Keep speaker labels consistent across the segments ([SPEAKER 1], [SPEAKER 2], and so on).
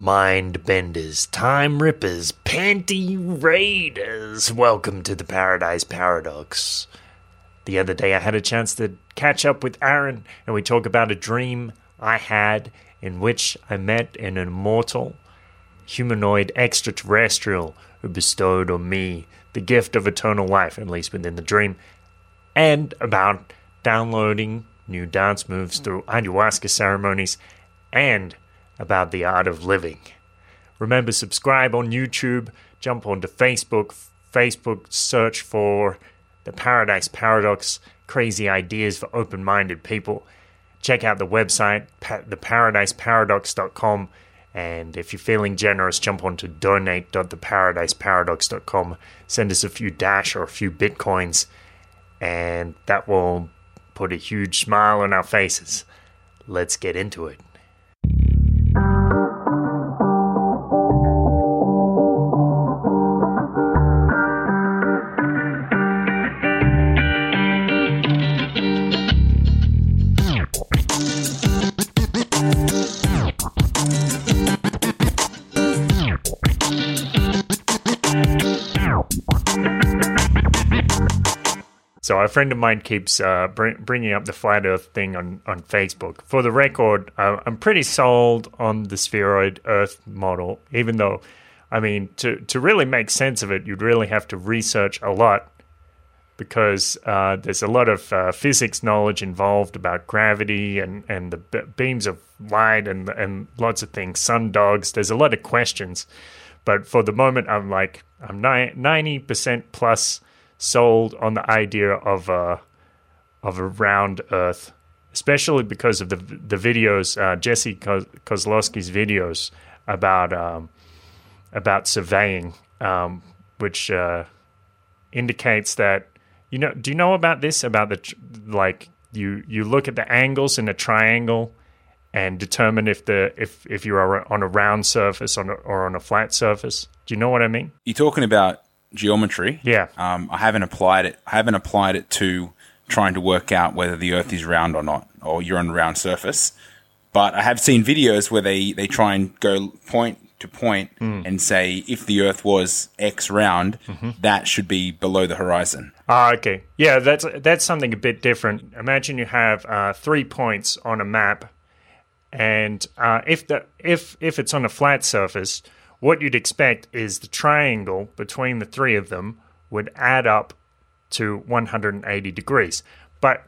[SPEAKER 1] Mind benders, time rippers, panty raiders. Welcome to the Paradise Paradox. The other day I had a chance to catch up with Aaron and we talk about a dream I had in which I met an immortal humanoid extraterrestrial who bestowed on me the gift of eternal life, at least within the dream, and about downloading new dance moves through ayahuasca ceremonies and about the art of living. Remember, subscribe on YouTube, jump onto Facebook, Facebook search for the Paradise Paradox, crazy ideas for open minded people. Check out the website, theparadiseparadox.com. And if you're feeling generous, jump onto donate.theparadiseparadox.com. Send us a few Dash or a few Bitcoins, and that will put a huge smile on our faces. Let's get into it. A friend of mine keeps uh, br- bringing up the flat Earth thing on, on Facebook. For the record, uh, I'm pretty sold on the spheroid Earth model, even though, I mean, to, to really make sense of it, you'd really have to research a lot because uh, there's a lot of uh, physics knowledge involved about gravity and, and the b- beams of light and, and lots of things, sun dogs. There's a lot of questions. But for the moment, I'm like, I'm ni- 90% plus sold on the idea of a of a round Earth, especially because of the the videos uh, Jesse Ko- Kozlowski's videos about um, about surveying, um, which uh, indicates that you know. Do you know about this? About the like you you look at the angles in a triangle and determine if the if if you are on a round surface on a, or on a flat surface. Do you know what I mean?
[SPEAKER 2] You're talking about geometry.
[SPEAKER 1] Yeah.
[SPEAKER 2] Um, I haven't applied it. I haven't applied it to trying to work out whether the Earth is round or not, or you're on a round surface. But I have seen videos where they, they try and go point to point and say if the Earth was X round, that should be below the horizon.
[SPEAKER 1] Ah, okay. Yeah, that's that's something a bit different. Imagine you have uh, three points on a map, and uh, if the if if it's on a flat surface, what you'd expect is the triangle between the three of them would add up to 180 degrees. But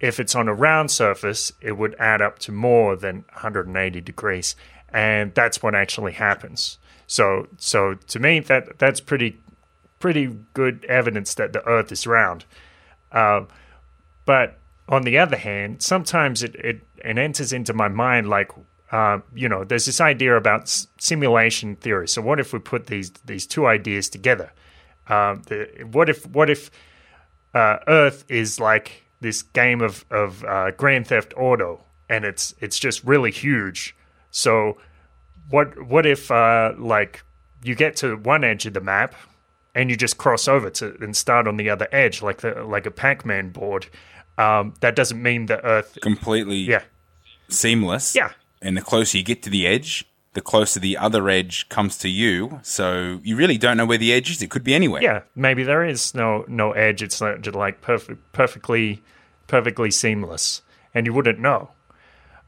[SPEAKER 1] if it's on a round surface, it would add up to more than 180 degrees, and that's what actually happens. So, so to me, that that's pretty pretty good evidence that the Earth is round. Um, but on the other hand, sometimes it, it, it enters into my mind like, uh, you know, there's this idea about s- simulation theory. So what if we put these these two ideas together? Um, the, what if what if uh, Earth is like this game of of uh, Grand Theft Auto, and it's it's just really huge. So what what if uh, like you get to one edge of the map and you just cross over to and start on the other edge like the like a Pac-Man board? Um, that doesn't mean the Earth.
[SPEAKER 2] Completely
[SPEAKER 1] Yeah,
[SPEAKER 2] seamless.
[SPEAKER 1] Yeah.
[SPEAKER 2] And the closer you get to the edge, the closer the other edge comes to you. So you really don't know where the edge is. It could be anywhere.
[SPEAKER 1] yeah. Maybe there is no no edge. It's like, perfect, perfectly, perfectly seamless, and you wouldn't know.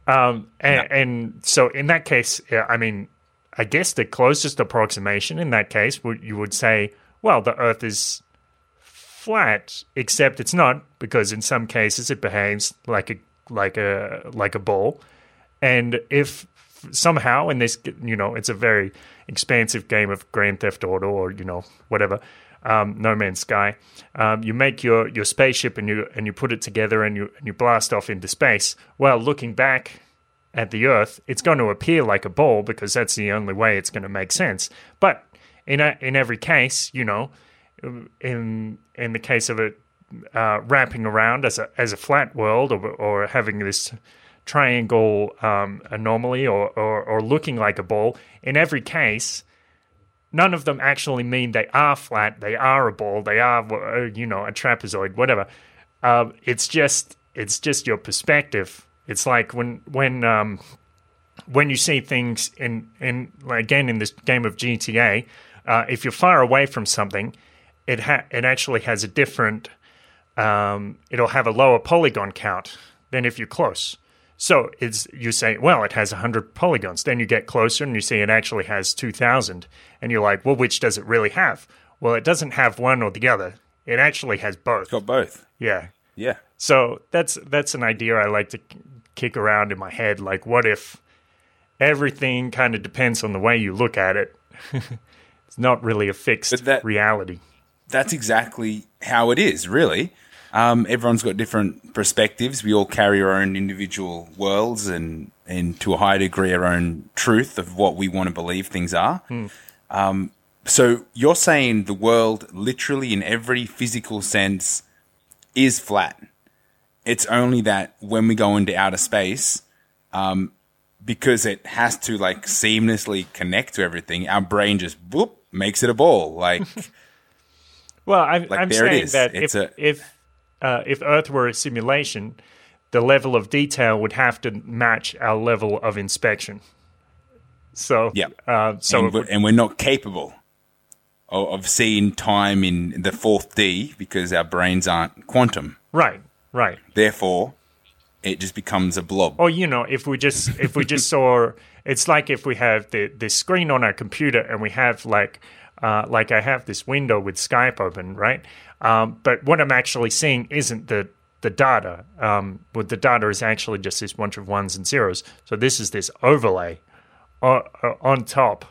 [SPEAKER 1] Um, and, and so in that case, I mean, I guess the closest approximation in that case would you would say, well, the Earth is flat, except it's not because in some cases it behaves like a like a like a ball, and if somehow in this you know it's a very expansive game of Grand Theft Auto or you know whatever. Um, no Man's Sky. Um, you make your, your spaceship and you and you put it together and you and you blast off into space. Well, looking back at the Earth, it's going to appear like a ball because that's the only way it's going to make sense. But in a, in every case, you know, in in the case of it uh, wrapping around as a as a flat world or or having this triangle um, anomaly or, or or looking like a ball, in every case, none of them actually mean they are flat. They are a ball. They are uh, you know a trapezoid, whatever. Um, it's just it's just your perspective. It's like when when um, when you see things in in again in this game of GTA, uh, if you're far away from something, it ha- it actually has a different. Um, it'll have a lower polygon count than if you're close. So it's you say, well, it has 100 polygons. Then you get closer and you see it actually has 2,000. And you're like, well, which does it really have? Well, it doesn't have one or the other. It actually has both.
[SPEAKER 2] Got both.
[SPEAKER 1] Yeah.
[SPEAKER 2] Yeah.
[SPEAKER 1] So that's that's an idea I like to kick around in my head. Like, what if everything kind of depends on the way you look at it? it's not really a fixed
[SPEAKER 2] that-
[SPEAKER 1] reality.
[SPEAKER 2] That's exactly how it is, really. Um, everyone's got different perspectives. We all carry our own individual worlds and, and to a high degree, our own truth of what we want to believe things are. Um, so you're saying the world, literally in every physical sense, is flat. It's only that when we go into outer space, um, because it has to like seamlessly connect to everything, our brain just boop makes it a ball. Like,
[SPEAKER 1] Well, I'm, I'm
[SPEAKER 2] there
[SPEAKER 1] saying
[SPEAKER 2] is.
[SPEAKER 1] that
[SPEAKER 2] It's
[SPEAKER 1] if
[SPEAKER 2] a-
[SPEAKER 1] if uh, if Earth were a simulation, the level of detail would have to match our level of inspection. So
[SPEAKER 2] Yeah.
[SPEAKER 1] uh, so
[SPEAKER 2] and, we're, and we're not capable of, of seeing time in the fourth D because our brains aren't quantum.
[SPEAKER 1] right, right.
[SPEAKER 2] Therefore, it just becomes a blob.
[SPEAKER 1] Or you know, if we just if we just saw, it's like if we have the the screen on our computer and we have like uh, like I have this window with Skype open, right? Um, but what I'm actually seeing isn't the the data. Um, what the data is actually just this bunch of ones and zeros. So this is this overlay on, on top,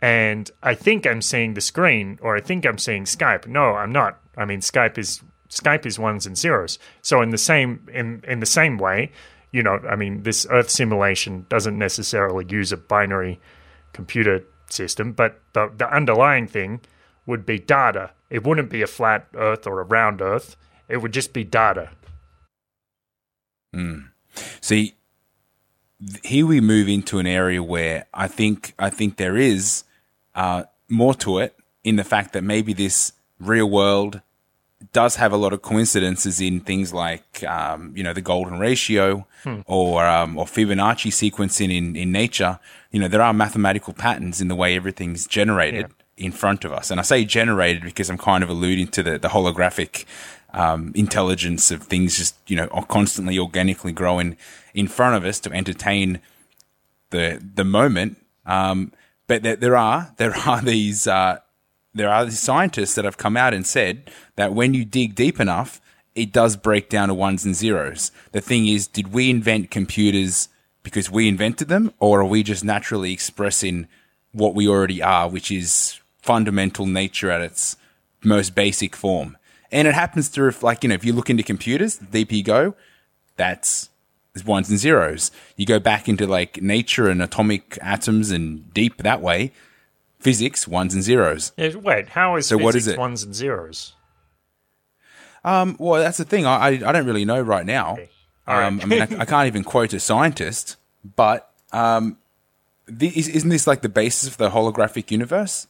[SPEAKER 1] and I think I'm seeing the screen, or I think I'm seeing Skype. No, I'm not. I mean, Skype is Skype is ones and zeros. So in the same in in the same way, you know, I mean, this Earth simulation doesn't necessarily use a binary computer system, but the the underlying thing would be data. It wouldn't be a flat Earth or a round Earth. It would just be data.
[SPEAKER 2] See, here we move into an area where I think I think there is uh, more to it in the fact that maybe this real world does have a lot of coincidences in things like um, you know the golden ratio or um, or Fibonacci sequencing in in nature. You know there are mathematical patterns in the way everything's generated in front of us, and I say generated because I'm kind of alluding to the the holographic um, intelligence of things just you know are constantly organically growing in front of us to entertain the the moment. Um, but there, there are there are these uh, there are scientists that have come out and said that when you dig deep enough, it does break down to ones and zeros. The thing is, did we invent computers because we invented them, or are we just naturally expressing what we already are, which is fundamental nature at its most basic form? And it happens through, like, you know, if you look into computers, the deeper you go, that's ones and zeros. You go back into like nature and atomic atoms and deep that way, physics, ones and zeros.
[SPEAKER 1] Yeah, wait, how is
[SPEAKER 2] So what is it?
[SPEAKER 1] ones and zeros?
[SPEAKER 2] Um, well, that's the thing. I, I, I don't really know right now.
[SPEAKER 1] All right.
[SPEAKER 2] Um, I mean, I, I can't even quote a scientist, but um, the, is, isn't this like the basis of the holographic universe?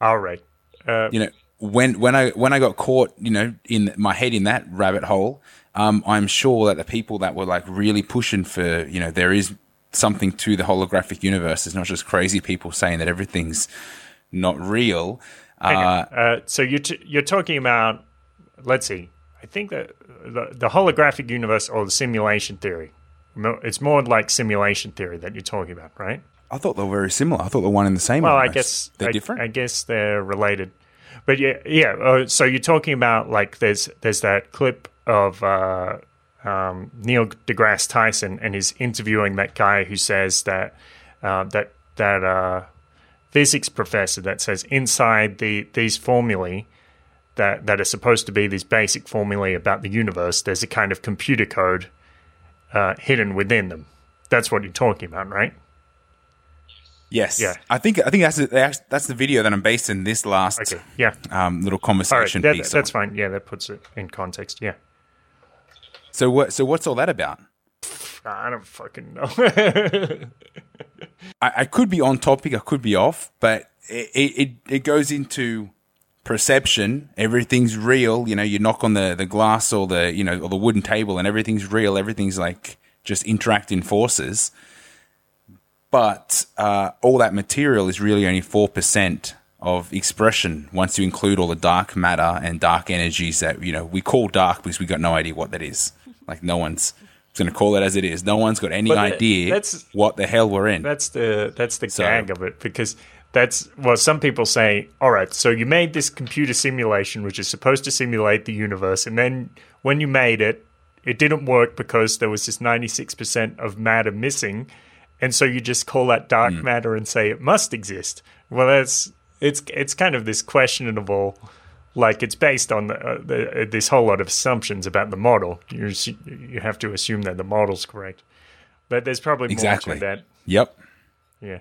[SPEAKER 1] All right. Uh,
[SPEAKER 2] you know when when I when I got caught, you know, in my head in that rabbit hole, um, I'm sure that the people that were like really pushing for, you know, there is something to the holographic universe. It's not just crazy people saying that everything's not real. Uh,
[SPEAKER 1] Uh, so you're t- you're talking about, let's see, I think that the, the holographic universe or the simulation theory. It's more like simulation theory that you're talking about, right?
[SPEAKER 2] I thought they were very similar. I thought they were one and the same.
[SPEAKER 1] Well, I guess
[SPEAKER 2] they're
[SPEAKER 1] I,
[SPEAKER 2] different.
[SPEAKER 1] I guess they're related, but yeah, yeah. Uh, so you're talking about like there's there's that clip of uh, um, Neil deGrasse Tyson and he's interviewing that guy who says that uh, that that uh, physics professor that says inside the these formulae that that are supposed to be these basic formulae about the universe, there's a kind of computer code uh, hidden within them. That's what you're talking about, right?
[SPEAKER 2] yes.
[SPEAKER 1] Yeah.
[SPEAKER 2] I think I think that's the, that's- the video that I'm basing this last
[SPEAKER 1] Okay. Yeah.
[SPEAKER 2] um, little
[SPEAKER 1] All right.
[SPEAKER 2] conversation
[SPEAKER 1] That,
[SPEAKER 2] piece.
[SPEAKER 1] that's
[SPEAKER 2] on.
[SPEAKER 1] fine. Yeah, that puts it in context. Yeah.
[SPEAKER 2] So what? So what's all that about?
[SPEAKER 1] I don't fucking know.
[SPEAKER 2] I, I could be on topic, I could be off, but it, it, it goes into perception. Everything's real. You know, you knock on the, the glass or the, you know, or the wooden table and everything's real. Everything's like just interacting forces. but uh, all that material is really only four percent of expression once you include all the dark matter and dark energies that you know we call dark because we got no idea what that is. Like no one's going to call it as it is. No one's got any
[SPEAKER 1] But
[SPEAKER 2] idea
[SPEAKER 1] that's-
[SPEAKER 2] what the hell we're in.
[SPEAKER 1] That's the that's the
[SPEAKER 2] So-
[SPEAKER 1] gag of it because that's well some people say all right so you made this computer simulation which is supposed to simulate the universe and then when you made it it didn't work because there was this 96% of matter missing and so you just call that dark
[SPEAKER 2] Hmm.
[SPEAKER 1] matter and say it must exist well that's it's it's kind of this questionable like it's based on the, uh, the, uh, this whole lot of assumptions about the model you you have to assume that the model's correct but there's probably
[SPEAKER 2] exactly.
[SPEAKER 1] more to that
[SPEAKER 2] Yep.
[SPEAKER 1] yeah.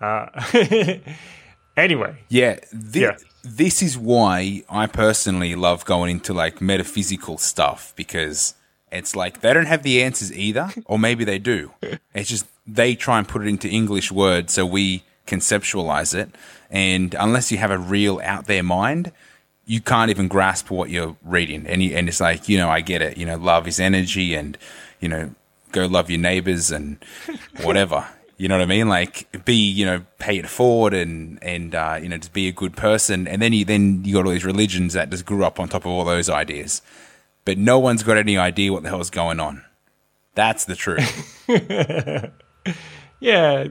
[SPEAKER 1] Uh, anyway,
[SPEAKER 2] Yeah, thi-
[SPEAKER 1] Yeah.
[SPEAKER 2] This is why I personally love going into like metaphysical stuff because it's like they don't have the answers either, or maybe they do. It's just they try and put it into English words so we conceptualize it. And unless you have a real out there mind, you can't even grasp what you're reading. And, you, and it's like, you know, I get it. You know, love is energy and, you know, go love your neighbors and whatever. You know what I mean? Like be, you know, pay it forward and and uh, you know, just be a good person. And then you then you got all these religions that just grew up on top of all those ideas. But no one's got any idea what the hell's going on. That's the truth.
[SPEAKER 1] yeah,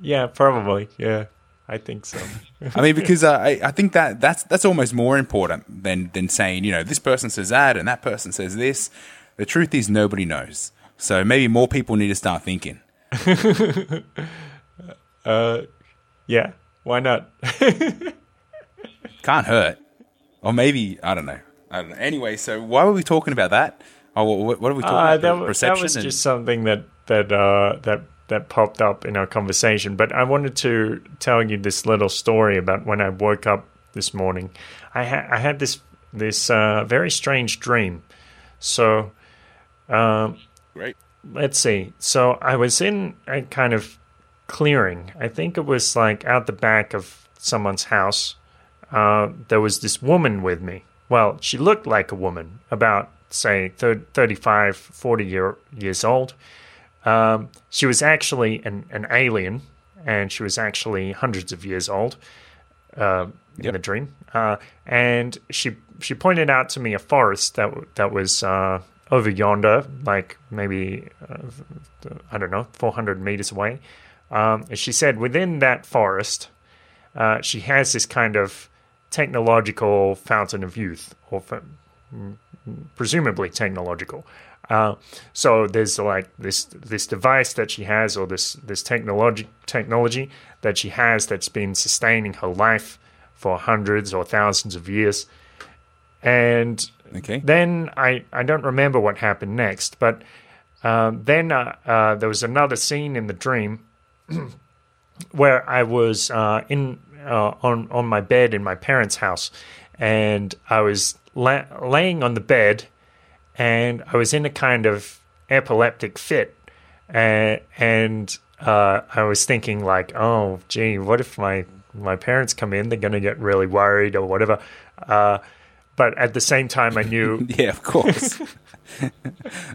[SPEAKER 1] yeah, probably, yeah, I think so.
[SPEAKER 2] I mean, because uh, I, I think that that's that's almost more important than than saying you know this person says that and that person says this. The truth is nobody knows. So maybe more people need to start thinking.
[SPEAKER 1] yeah, why not?
[SPEAKER 2] Can't hurt. Or maybe I don't know. I don't know. Anyway, so why were we talking about that? Oh, what, what are we talking
[SPEAKER 1] Uh,
[SPEAKER 2] about?
[SPEAKER 1] that, that was
[SPEAKER 2] and-
[SPEAKER 1] just something that that uh, that that popped up in our conversation. But I wanted to tell you this little story about when I woke up this morning. I had I had this this uh, very strange dream. So. Um,
[SPEAKER 2] Great.
[SPEAKER 1] let's see. So I was in a kind of clearing. I think it was like out the back of someone's house. Uh, there was this woman with me. Well, she looked like a woman, about say thir- 35, 40 year, years old. Um, she was actually an, an alien, and she was actually hundreds of years old uh, in
[SPEAKER 2] Yep.
[SPEAKER 1] the dream. Uh, and she she pointed out to me a forest that that was uh, over yonder, like maybe uh, I don't know, four hundred meters away. Um, and she said within that forest, uh, she has this kind of technological fountain of youth, or fa- mm, presumably technological. Uh, so there's like this this device that she has, or this this technology technology that she has that's been sustaining her life for hundreds or thousands of years. And
[SPEAKER 2] Okay.
[SPEAKER 1] then I, I don't remember what happened next, but um, then uh, uh, there was another scene in the dream where I was uh, in uh, on on my bed in my parents' house, and I was la- laying on the bed, and I was in a kind of epileptic fit, uh, and uh, I was thinking like, oh, gee, what if my my parents come in? They're going to get really worried or whatever. Uh, but at the same time, I knew
[SPEAKER 2] Yeah, of course.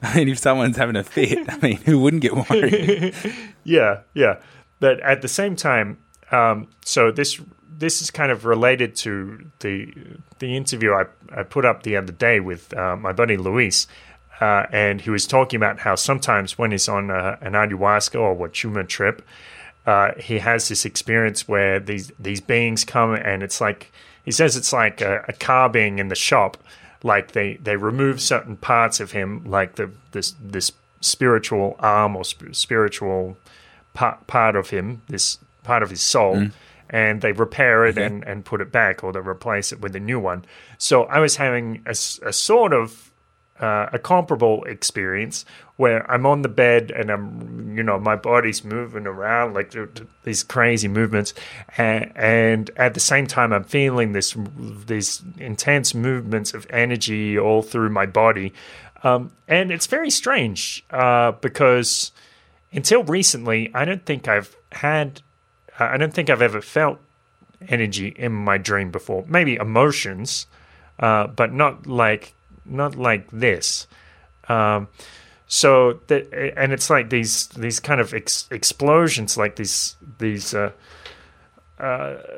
[SPEAKER 2] I mean, if someone's having a fit, I mean, who wouldn't get worried?
[SPEAKER 1] Yeah, yeah. But at the same time, um, so this this is kind of related to the the interview I, I put up the other day with uh, my buddy Luis, uh, and he was talking about how sometimes when he's on uh, an ayahuasca or wachuma trip, uh, he has this experience where these these beings come and it's like he says it's like a, a car being in the shop, like they they remove certain parts of him, like the this this spiritual arm or sp- spiritual part part of him, this part of his soul, and they repair it and, and put it back, or they replace it with a new one. So I was having a sort of uh, a comparable experience where I'm on the bed and I'm, you know, my body's moving around like th- th- these crazy movements, and, and at the same time I'm feeling this these intense movements of energy all through my body, um, and it's very strange uh, because until recently I don't think I've had, I don't think I've ever felt energy in my dream before. Maybe emotions, uh, but not like not like this. Um, so the, and it's like these these kind of ex- explosions, like these these. Uh,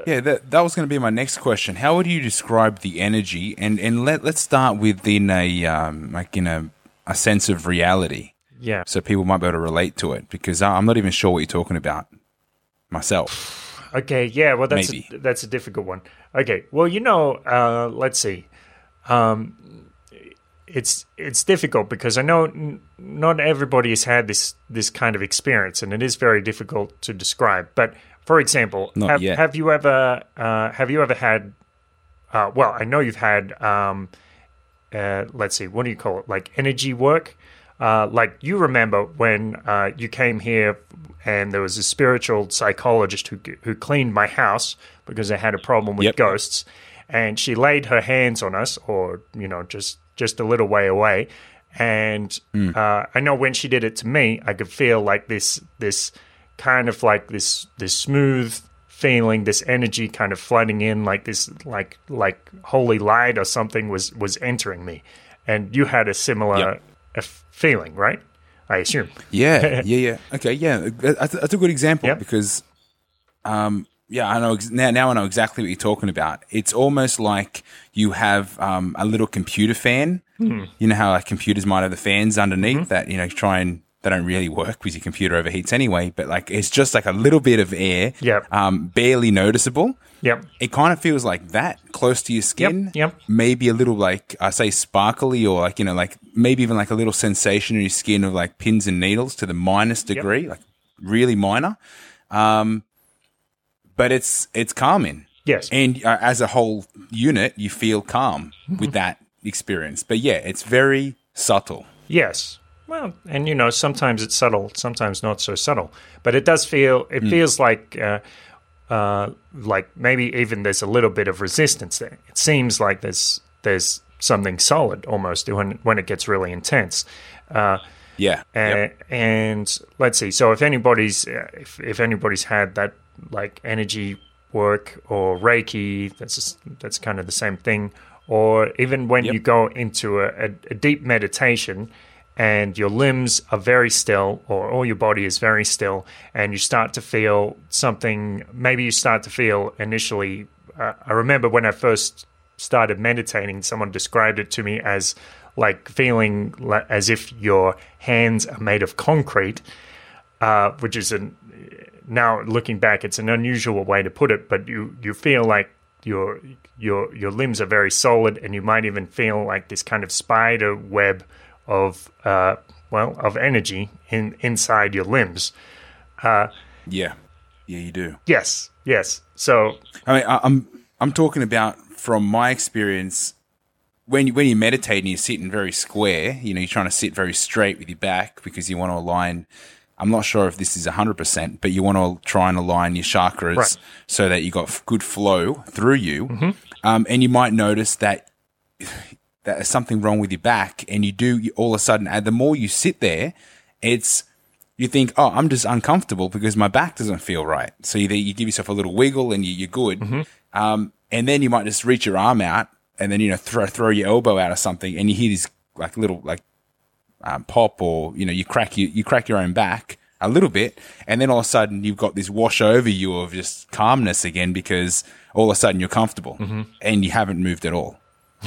[SPEAKER 2] Yeah, that that was going to be my next question. How would you describe the energy? And and let let's start within a um, like in a a sense of reality,
[SPEAKER 1] yeah.
[SPEAKER 2] so people might be able to relate to it. Because I'm not even sure what you're talking about myself.
[SPEAKER 1] Okay, yeah, well that's
[SPEAKER 2] Maybe.
[SPEAKER 1] a, that's a difficult one. Okay, well you know, uh, let's see. Um, it's it's difficult because I know n- not everybody has had this this kind of experience, and it is very difficult to describe. But for example, have, have you ever uh, have you ever had? Uh, well, I know you've had. Um, uh, let's see, what do you call it? Like energy work. Uh, like you remember when uh, you came here and there was a spiritual psychologist who who cleaned my house because I had a problem with
[SPEAKER 2] Yep.
[SPEAKER 1] ghosts, and she laid her hands on us, or you know, just just a little way away. And uh, I know when she did it to me, I could feel like this this kind of like this this smooth feeling, this energy kind of flooding in, like this like like holy light or something was was entering me. And you had a similar
[SPEAKER 2] Yep.
[SPEAKER 1] feeling, right? I assume.
[SPEAKER 2] Yeah, yeah, yeah. Okay, yeah, that's, that's a good example
[SPEAKER 1] Yep.
[SPEAKER 2] because, um, yeah, I know ex- now. Now I know exactly what you're talking about. It's almost like you have um, a little computer fan.
[SPEAKER 1] Hmm.
[SPEAKER 2] You know how like computers might have the fans underneath
[SPEAKER 1] Mm-hmm.
[SPEAKER 2] that you know try and they don't really work because your computer overheats anyway. But like it's just like a little bit of air,
[SPEAKER 1] Yep.
[SPEAKER 2] um, barely noticeable.
[SPEAKER 1] Yep.
[SPEAKER 2] It kind of feels like that close to your skin.
[SPEAKER 1] yep.
[SPEAKER 2] Maybe a little like I say sparkly or like you know like maybe even like a little sensation in your skin of like pins and needles to the minus degree, like really minor. Um, but it's it's calming.
[SPEAKER 1] Yes.
[SPEAKER 2] And uh, as a whole unit, you feel calm with that experience. But yeah, it's very subtle.
[SPEAKER 1] Yes. Well, and you know, sometimes it's subtle, sometimes not so subtle, but it does feel. It feels like, uh, uh, like maybe even there's a little bit of resistance there. It seems like there's there's something solid almost when when it gets really intense. Uh,
[SPEAKER 2] Yeah.
[SPEAKER 1] and,
[SPEAKER 2] Yep.
[SPEAKER 1] and let's see. So if anybody's uh, if if anybody's had that like energy work or Reiki, that's just, that's kind of the same thing. Or even when
[SPEAKER 2] Yep.
[SPEAKER 1] you go into a, a, a deep meditation and your limbs are very still, or all your body is very still, and you start to feel something. Maybe you start to feel initially. Uh, I remember when I first started meditating, someone described it to me as like feeling li- as if your hands are made of concrete, uh, which is an now looking back, it's an unusual way to put it, but you you feel like your your your limbs are very solid, and you might even feel like this kind of spider web of uh, well of energy in inside your limbs.
[SPEAKER 2] Yeah. Yeah, you do.
[SPEAKER 1] Yes, yes. So
[SPEAKER 2] I mean, I, I'm I'm talking about from my experience when you, when you meditate and you're sitting very square. You know, you're trying to sit very straight with your back because you want to align. I'm not sure if this is 100%, but you want to try and align your chakras
[SPEAKER 1] Right.
[SPEAKER 2] so that you got good flow through you. Um, and you might notice that that there's something wrong with your back, and you do you, all of a sudden. And the more you sit there, it's you think, oh, I'm just uncomfortable because my back doesn't feel right. So you, you give yourself a little wiggle and you, you're good. Um, and then you might just reach your arm out and then, you know, throw, throw your elbow out or something and you hear this like little, like, um, pop or, you know, you crack, you, you crack your own back a little bit. And then all of a sudden you've got this wash over you of just calmness again because all of a sudden you're comfortable and you haven't moved at all.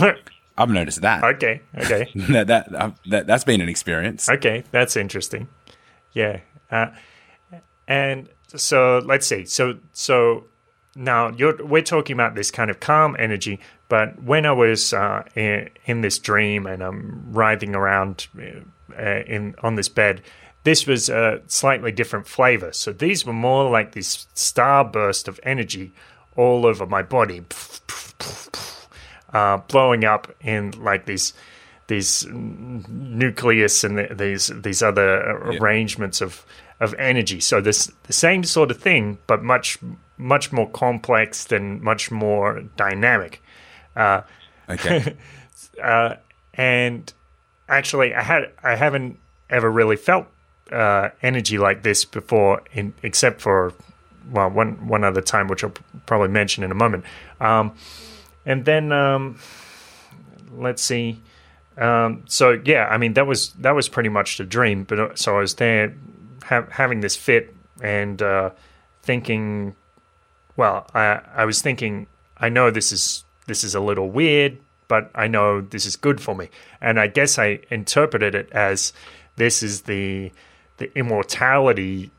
[SPEAKER 2] I've noticed that.
[SPEAKER 1] okay, okay.
[SPEAKER 2] that, that, uh, that, that's been an experience.
[SPEAKER 1] Okay, that's interesting. Yeah, uh, and so let's see. So so now you're we're talking about this kind of calm energy, but when I was uh, in, in this dream and I'm writhing around uh, in on this bed, this was a slightly different flavor. So these were more like this starburst of energy all over my body, uh, blowing up in like these these nucleus and th- these these other arrangements of of energy. So this the same sort of thing, but much much more complex and much more dynamic.
[SPEAKER 2] Okay.
[SPEAKER 1] Uh, and actually, I had I haven't ever really felt uh, energy like this before, in except for well one one other time, which I'll probably mention in a moment. Um, and then um, let's see. um, so yeah, I mean that was that was pretty much the dream. But uh, so I was there ha- having this fit and uh, thinking, well, I I was thinking, I know this is this is a little weird, but I know this is good for me. And I guess I interpreted it as this is the the immortality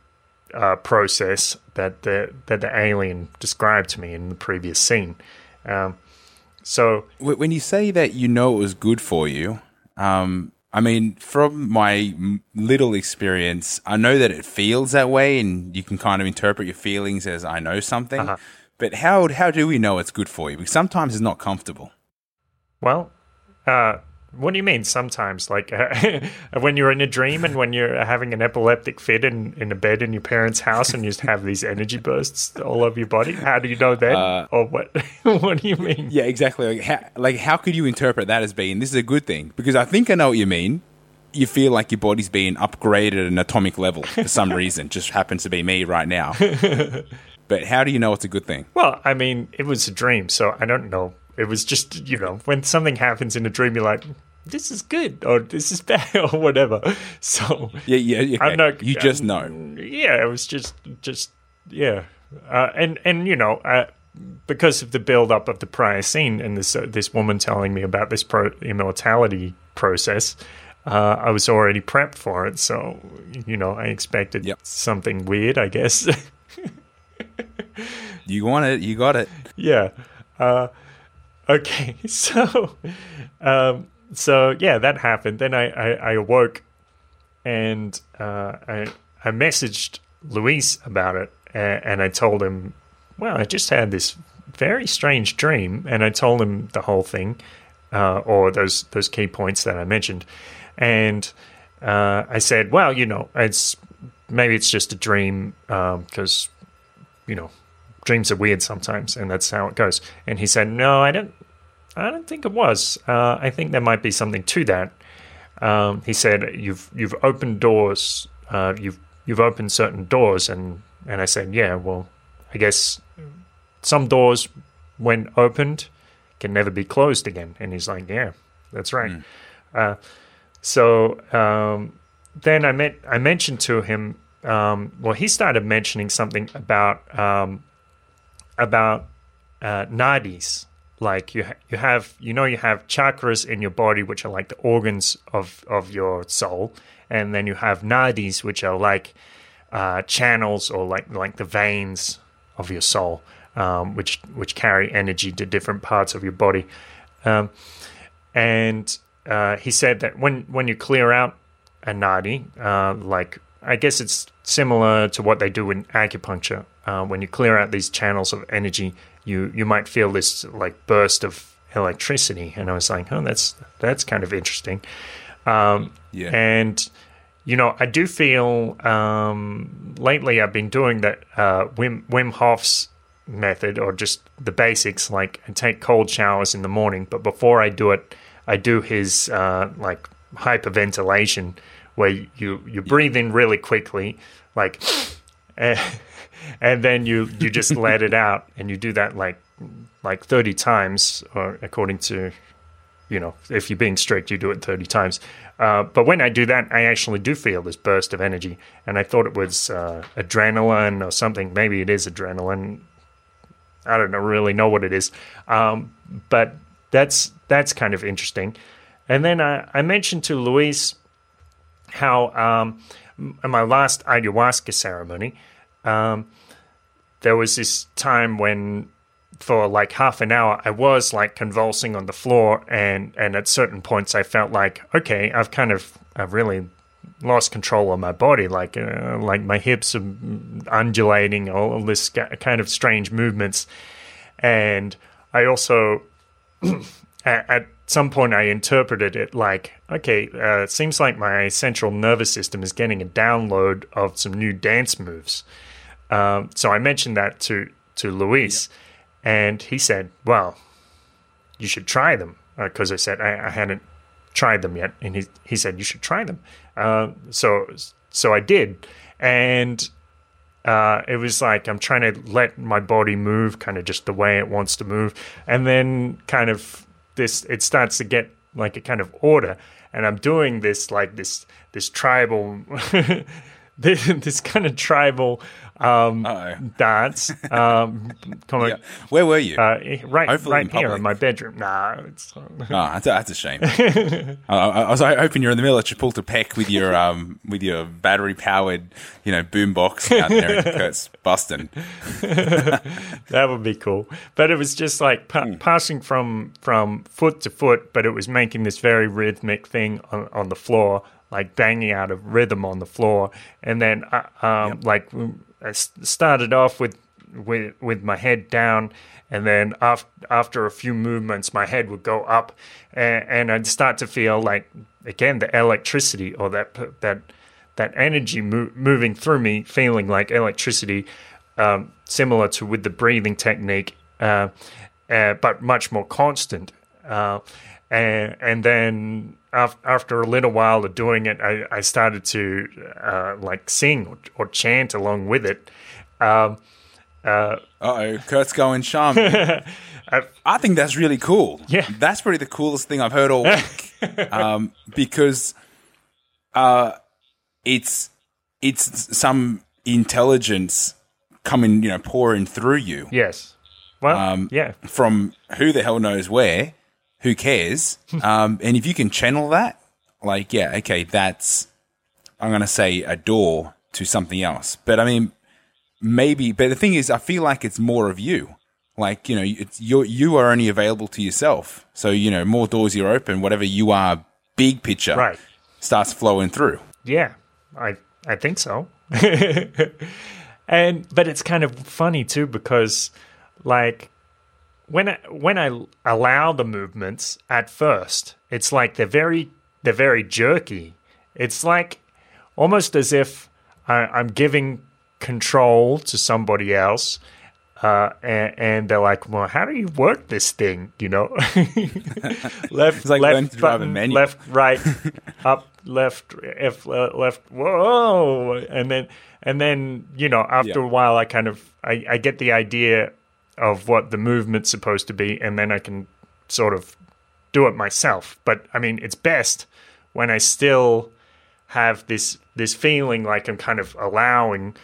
[SPEAKER 1] uh, process that the that the alien described to me in the previous scene. Um, so
[SPEAKER 2] when you say that you know it was good for you, um, I mean, from my little experience, I know that it feels that way, and you can kind of interpret your feelings as I know something. Uh-huh. But how how do we know it's good for you? Because sometimes it's not comfortable.
[SPEAKER 1] Well, uh, what do you mean sometimes? Like uh, when you're in a dream and when you're having an epileptic fit in, in a bed in your parents' house and you just have these energy bursts all over your body? How do you know that? Uh, or what? what do you mean?
[SPEAKER 2] Yeah, exactly. Like how, like how could you interpret that as being this is a good thing? Because I think I know what you mean. You feel like your body's being upgraded at an atomic level for some reason. Just happens to be me right now. but how do you know it's a good thing?
[SPEAKER 1] Well, I mean, it was a dream, so I don't know it was just, you know, when something happens in a dream, you're like, this is good or this is bad or whatever. So
[SPEAKER 2] yeah, yeah, okay. I'm not, you just know.
[SPEAKER 1] Yeah, it was just, just yeah, uh, and and you know, uh, because of the build up of the prior scene and this uh, this woman telling me about this pro- immortality process. Uh, I was already prepped for it, so you know I expected yep. something weird. I guess.
[SPEAKER 2] you want it, you got it.
[SPEAKER 1] Yeah. Uh, Okay, so, um, so yeah, that happened. Then I, I, I awoke, and uh, I I messaged Luis about it, and, and I told him, well, I just had this very strange dream, and I told him the whole thing, uh, or those those key points that I mentioned, and uh, I said, well, you know, it's maybe it's just a dream because um, you know dreams are weird sometimes, and that's how it goes. And he said, "No, I don't. I don't think it was. Uh, I think there might be something to that." Um, he said, "You've you've opened doors. Uh, you've you've opened certain doors," and and I said, "Yeah, well, I guess some doors, when opened, can never be closed again." And he's like, "Yeah, that's right." Mm. Uh, so um, then I met I mentioned to him. Um, well, he started mentioning something about um, about uh, nadis. Like you, ha- you have, you know, you have chakras in your body, which are like the organs of of your soul, and then you have nadis, which are like uh, channels or like like the veins of your soul, um, which which carry energy to different parts of your body. Um, and uh, he said that when when you clear out a nadi, uh, like I guess it's similar to what they do in acupuncture. Uh, when you clear out these channels of energy, you you might feel this like burst of electricity. And I was like, oh, that's that's kind of interesting. Um, yeah. And you know, I do feel um, lately I've been doing that uh, Wim Wim Hof's method, or just the basics. Like I take cold showers in the morning, but before I do it, I do his uh, like hyperventilation where you you breathe in really quickly, like, and, and then you you just let it out, and you do that like like thirty times, or according to, you know, if you're being strict, you do it thirty times. Uh, but when I do that, I actually do feel this burst of energy, and I thought it was uh, adrenaline or something. Maybe it is adrenaline. I don't know, really know what it is, um, but that's that's kind of interesting. And then I, I mentioned to Luis how um, in my last ayahuasca ceremony, um, there was this time when for like half an hour I was like convulsing on the floor and and at certain points I felt like okay I've kind of I've really lost control of my body like uh, like my hips are undulating all, this kind of strange movements. And I also at, some point I interpreted it like, okay, uh, it seems like my central nervous system is getting a download of some new dance moves. Um, so I mentioned that to to Luis, and he said, "Well, you should try them," because uh, I said I, I, hadn't tried them yet, and he he said you should try them. Uh, so so I did, and uh, it was like I'm trying to let my body move, kind of just the way it wants to move, and then kind of this it starts to get like a kind of order, and I'm doing this like this this tribal, this, this kind of tribal um,
[SPEAKER 2] Uh-oh.
[SPEAKER 1] dance. Um,
[SPEAKER 2] Yeah. Where were you?
[SPEAKER 1] uh, right,
[SPEAKER 2] Hopefully
[SPEAKER 1] right
[SPEAKER 2] in
[SPEAKER 1] here
[SPEAKER 2] public.
[SPEAKER 1] in my bedroom. Nah, it's
[SPEAKER 2] Oh, that's a, that's a shame. I, I I was hoping you're in the middle of Chapultepec with your um with your battery powered you know boombox out there in Kurt's Boston.
[SPEAKER 1] that would be cool. But it was just like pa-
[SPEAKER 2] Hmm.
[SPEAKER 1] passing from from foot to foot, but it was making this very rhythmic thing on, on the floor, like banging out of rhythm on the floor, and then uh, um, like mm, I started off with with with my head down. And then after, after a few movements, my head would go up, and, and I'd start to feel like again the electricity or that that that energy mo- moving through me, feeling like electricity, um, similar to with the breathing technique, uh, uh, but much more constant. Uh, and, and then af- after a little while of doing it, I, I started to uh, like sing or, or chant along with it. Um,
[SPEAKER 2] Uh oh, Kurt's going shaman. I think that's really cool.
[SPEAKER 1] Yeah.
[SPEAKER 2] that's probably the coolest thing I've heard all week. um, because uh, it's it's some intelligence coming, you know, pouring through you.
[SPEAKER 1] yes. Well,
[SPEAKER 2] Um,
[SPEAKER 1] yeah.
[SPEAKER 2] from who the hell knows where, who cares? um, and if you can channel that, like, yeah, okay, that's, I'm going to say a door to something else. But I mean, maybe, but the thing is, I feel like it's more of you. Like, you know, it's, you're, you are only available to yourself. So, you know, more doors you open, whatever you are, big picture
[SPEAKER 1] Right.
[SPEAKER 2] starts flowing through.
[SPEAKER 1] Yeah, I I think so. and but it's kind of funny too because like when I, when I allow the movements at first, it's like they're very they're very jerky. It's like almost as if I, I'm giving control to somebody else. Uh, and, and they're like, "Well, how do you work this thing?" You know, left,
[SPEAKER 2] like
[SPEAKER 1] left
[SPEAKER 2] to drive a
[SPEAKER 1] button, left, right, up, left, F, uh, left. Whoa, and then and then you know, after
[SPEAKER 2] Yeah.
[SPEAKER 1] a while, I kind of I, I get the idea of what the movement's supposed to be, and then I can sort of do it myself. But I mean, it's best when I still have this this feeling like I'm kind of allowing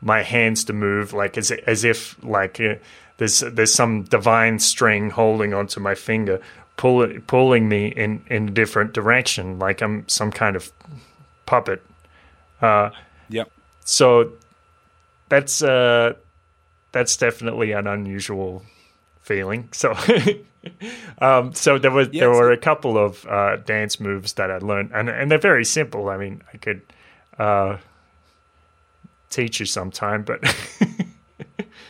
[SPEAKER 1] my hands to move, like as as if like uh, there's there's some divine string holding onto my finger, pull, pulling me in in a different direction, like I'm some kind of puppet.
[SPEAKER 2] Uh, Yep.
[SPEAKER 1] So that's uh that's definitely an unusual feeling. So um so there was there were a couple of uh dance moves that I learned and and they're very simple. I mean, I could uh teach you sometime, but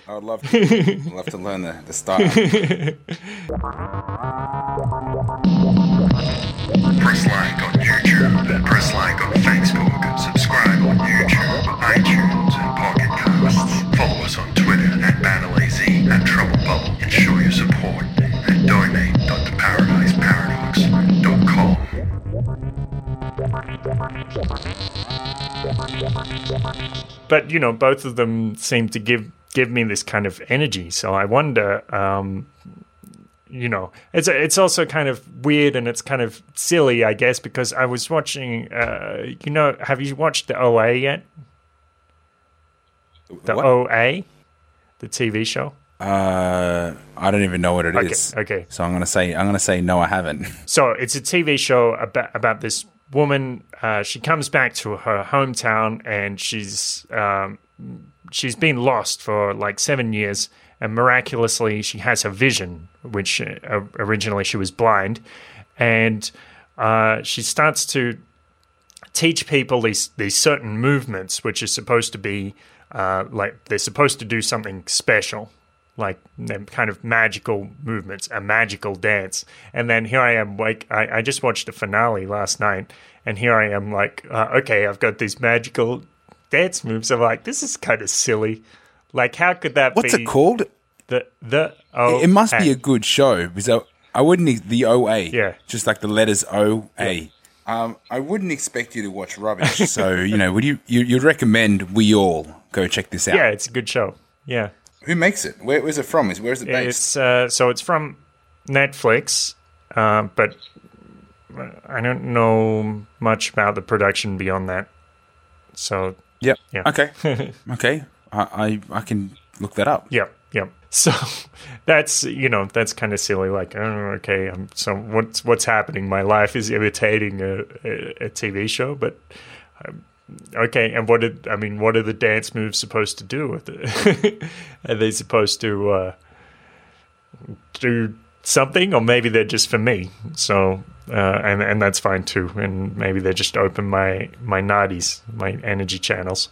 [SPEAKER 2] I would love to, I'd love to learn the, the style.
[SPEAKER 3] Press like on YouTube, press like on Facebook, subscribe on YouTube, iTunes, support at donate.theparadiseparadox.com.
[SPEAKER 1] but you know, both of them seem to give give me this kind of energy. So I wonder, um, you know, it's it's also kind of weird and it's kind of silly, I guess, because I was watching. Uh, you know, have you watched the OA yet? The
[SPEAKER 2] What?
[SPEAKER 1] OA, the TV show.
[SPEAKER 2] Uh, I don't even know what it is.
[SPEAKER 1] Okay, okay.
[SPEAKER 2] So I'm gonna say I'm gonna say no, I haven't.
[SPEAKER 1] So it's a TV show about about this woman. Uh, she comes back to her hometown and she's um, she's been lost for like seven years, and miraculously she has a vision, which uh, originally she was blind, and uh, she starts to teach people these these certain movements, which are supposed to be uh, like they're supposed to do something special, like kind of magical movements, a magical dance. And then here I am, like I, I just watched the finale last night, and here I am, like uh, okay, I've got these magical dance moves. I'm like, this is kind of silly. Like, how could that
[SPEAKER 2] What's
[SPEAKER 1] be?
[SPEAKER 2] it called?
[SPEAKER 1] The the oh,
[SPEAKER 2] It must be a good show because I, I wouldn't e- the OA.
[SPEAKER 1] Yeah.
[SPEAKER 2] just like the letters O A. Um, I wouldn't expect you to watch rubbish. so you know, would you, you you'd recommend we all go check this out?
[SPEAKER 1] yeah, it's a good show. Yeah.
[SPEAKER 2] Who makes it? Where, where's it from? Is where's it based?
[SPEAKER 1] It's uh, so it's from Netflix, uh, but I don't know much about the production beyond that. So
[SPEAKER 2] Yep.
[SPEAKER 1] Yeah.
[SPEAKER 2] Okay. okay. I, I I can look that up.
[SPEAKER 1] Yep, yep. So that's you know that's kind of silly. Like, oh, okay, I'm so what's what's happening? My life is imitating a, a, a TV show, but um, okay. And what did I mean? What are the dance moves supposed to do with it? are they supposed to uh, do something, or maybe they're just for me? So. Uh, and and that's fine too. And maybe they just open my my nadis, my energy channels.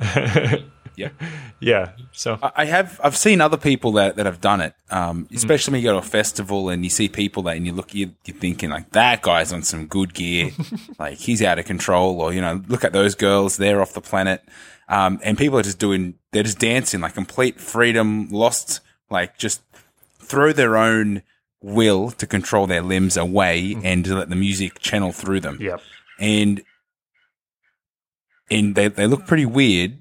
[SPEAKER 2] Yeah.
[SPEAKER 1] Yeah. So
[SPEAKER 2] I have I've seen other people that, that have done it, um, especially when you go to a festival and you see people that and you look you, you're thinking like that guy's on some good gear, like he's out of control, or you know look at those girls they're off the planet, um, and people are just doing they're just dancing like complete freedom, lost like just throw their own will to control their limbs away and to let the music channel through them
[SPEAKER 1] Yep.
[SPEAKER 2] and and they they look pretty weird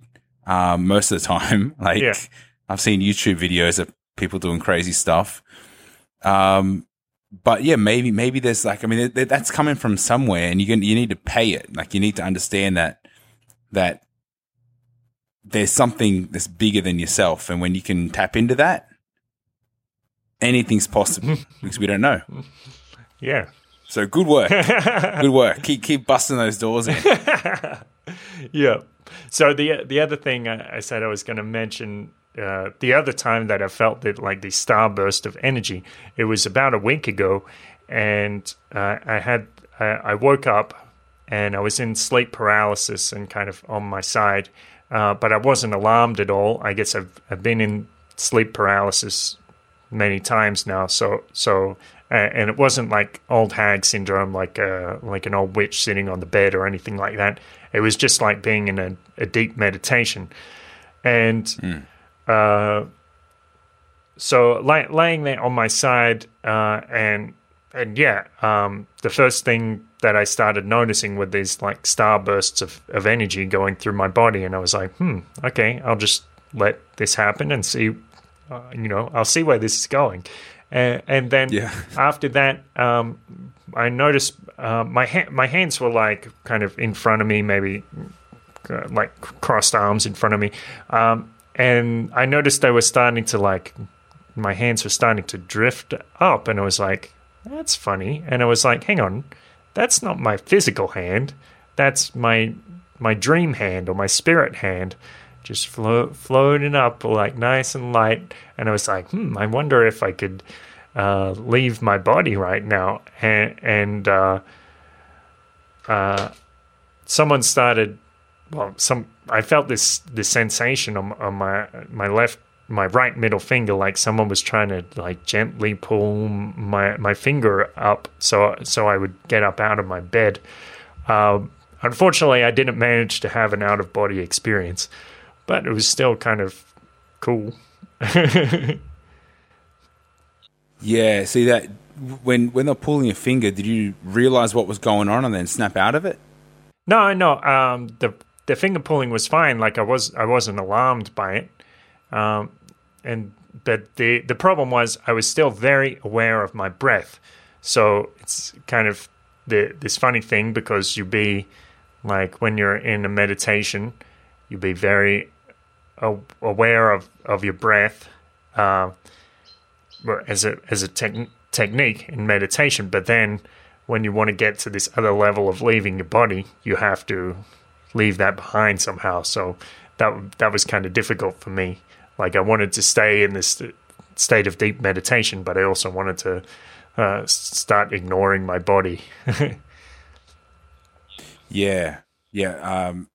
[SPEAKER 2] um, most of the time. Like
[SPEAKER 1] Yeah.
[SPEAKER 2] I've seen YouTube videos of people doing crazy stuff. Um, but yeah, maybe maybe there's like I mean th- that's coming from somewhere, and you can, you need to pay it. Like you need to understand that that there's something that's bigger than yourself, and when you can tap into that, anything's possible because we don't know.
[SPEAKER 1] Yeah.
[SPEAKER 2] So good work, good work. Keep keep busting those doors in.
[SPEAKER 1] Yeah. So the the other thing I, said I was going to mention uh, the other time that I felt that like the starburst of energy, it was about a week ago, and uh, I had I, I woke up and I was in sleep paralysis and kind of on my side, uh, but I wasn't alarmed at all. I guess I've I've been in sleep paralysis many times now. So so and it wasn't like old hag syndrome, like uh, like an old witch sitting on the bed or anything like that. It was just like being in a, a deep meditation, and uh, so lay, laying there on my side, uh, and and yeah, um, the first thing that I started noticing were these like starbursts of, of energy going through my body, and I was like, hmm, okay, I'll just let this happen and see, uh, you know, I'll see where this is going. And, and then
[SPEAKER 2] Yeah.
[SPEAKER 1] after that, um, I noticed uh, my ha- my hands were like kind of in front of me, maybe uh, like crossed arms in front of me, um, and I noticed they were starting to like my hands were starting to drift up, and I was like, "That's funny," and I was like, "Hang on, that's not my physical hand, that's my my dream hand or my spirit hand." Just flo- floating up like nice and light, and I was like, "Hmm, I wonder if I could uh, leave my body right now." And and uh, uh, someone started well some i felt this this sensation on, on my my left my right middle finger like someone was trying to like gently pull my my finger up so so i would get up out of my bed. Um, unfortunately i didn't manage to have an out of body experience but it was still kind of cool
[SPEAKER 2] Yeah, see that when when they're pulling your finger, did you realize what was going on and then snap out of it?
[SPEAKER 1] No, no. Um, the the finger pulling was fine. Like I was, I wasn't alarmed by it. Um, and but the the problem was I was still very aware of my breath. So it's kind of the this funny thing because you be like when you're in a meditation, you be very aware of of your breath. Uh, as a as a tech technique in meditation. But then, when you want to get to this other level of leaving your body, you have to leave that behind somehow. So that that was kind of difficult for me. Like I wanted to stay in this state of deep meditation, but I also wanted to uh, start ignoring my body.
[SPEAKER 2] Yeah, yeah. Um,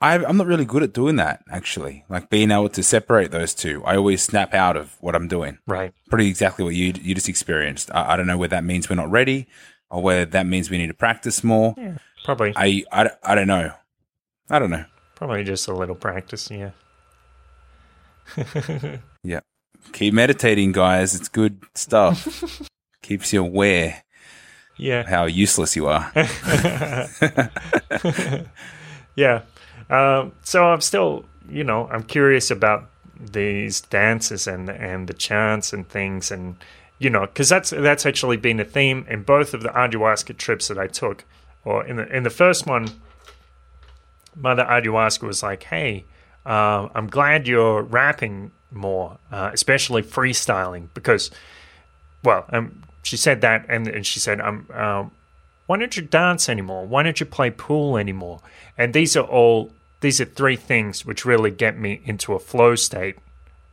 [SPEAKER 2] I, I'm not really good at doing that actually. Like being able to separate those two. I always snap out of what I'm doing.
[SPEAKER 1] right.
[SPEAKER 2] Pretty exactly what you you just experienced. I, I don't know whether that means we're not ready or whether that means we need to practice more.
[SPEAKER 1] Yeah, Probably.
[SPEAKER 2] I, I I don't know. I don't know.
[SPEAKER 1] Probably just a little practice. Yeah.
[SPEAKER 2] Yeah. Keep meditating, guys. It's good stuff. Keeps you aware
[SPEAKER 1] Yeah.
[SPEAKER 2] how useless you are.
[SPEAKER 1] Yeah. Um, so I'm still, you know, I'm curious about these dances and and the chants and things, and you know, because that's that's actually been a theme in both of the ayahuasca trips that I took. Or in the in the first one, Mother Ayahuasca was like, "Hey, uh, I'm glad you're rapping more, uh, especially freestyling, because, well, um, she said that, and, and she said, um, um, why don't you dance anymore? Why don't you play pool anymore? And these are all these are three things which really get me into a flow state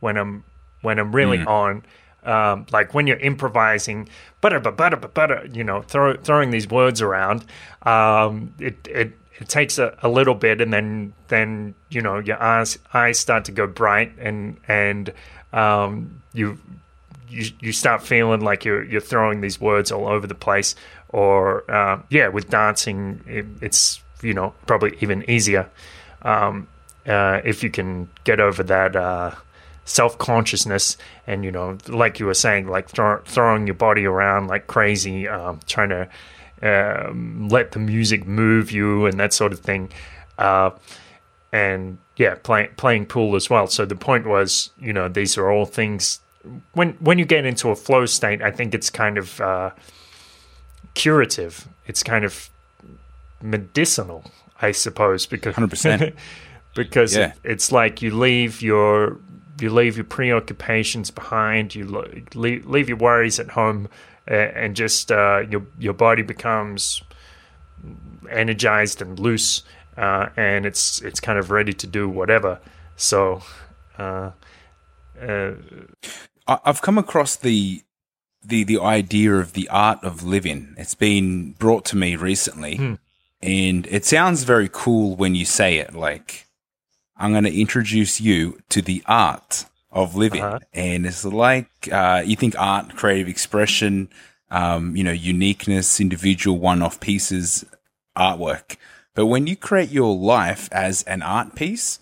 [SPEAKER 1] when I'm when I'm really on. Um, like when you're improvising, butter, butter, butter, you know, throw, throwing these words around. Um, it, it it takes a, a little bit, and then then you know your eyes eyes start to go bright, and and um, you you you start feeling like you're you're throwing these words all over the place. Or uh, yeah, with dancing, it, it's you know probably even easier um, uh, if you can get over that uh, self consciousness and you know, like you were saying, like throw, throwing your body around like crazy, um, trying to um, let the music move you and that sort of thing. Uh, and yeah, play, playing pool as well. So the point was, you know, these are all things. When when you get into a flow state, I think it's kind of uh, curative. It's kind of medicinal, I suppose, because
[SPEAKER 2] 100%.
[SPEAKER 1] because
[SPEAKER 2] Yeah.
[SPEAKER 1] it's like you leave your you leave your preoccupations behind, you lo- leave, leave your worries at home, uh, and just uh, your your body becomes energized and loose, uh, and it's it's kind of ready to do whatever. So. Uh, uh,
[SPEAKER 2] I've come across the the the idea of the art of living. It's been brought to me recently, and it sounds very cool when you say it. Like, I'm going to introduce you to the art of living,
[SPEAKER 1] Uh-huh.
[SPEAKER 2] and it's like uh, you think art, creative expression, um, you know, uniqueness, individual one-off pieces, artwork. But when you create your life as an art piece,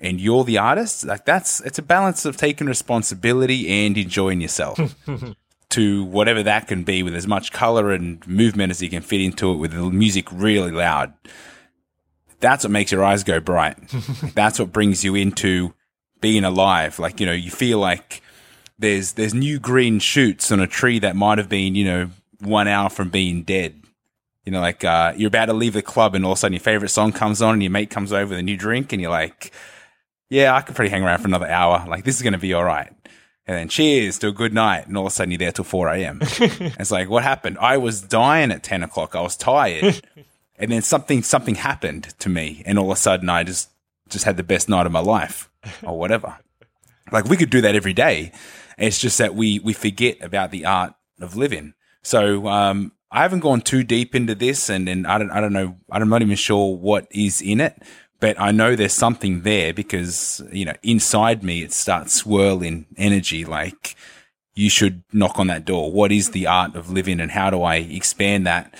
[SPEAKER 2] and you're the artist, like that's it's a balance of taking responsibility and enjoying yourself to whatever that can be with as much color and movement as you can fit into it with the music really loud. That's what makes your eyes go bright. that's what brings you into being alive. Like, you know, you feel like there's there's new green shoots on a tree that might have been, you know, one hour from being dead. You know, like uh, you're about to leave the club and all of a sudden your favorite song comes on and your mate comes over with a new drink and you're like, yeah, I could probably hang around for another hour. Like, this is going to be all right. And then cheers to a good night. And all of a sudden you're there till 4 a.m. it's like, what happened? I was dying at 10 o'clock. I was tired. and then something, something happened to me. And all of a sudden I just, just had the best night of my life or whatever. Like we could do that every day. It's just that we, we forget about the art of living. So, um, I haven't gone too deep into this and, and I don't, I don't know. I'm not even sure what is in it, but I know there's something there because, you know, inside me, it starts swirling energy. Like you should knock on that door. What is the art of living and how do I expand that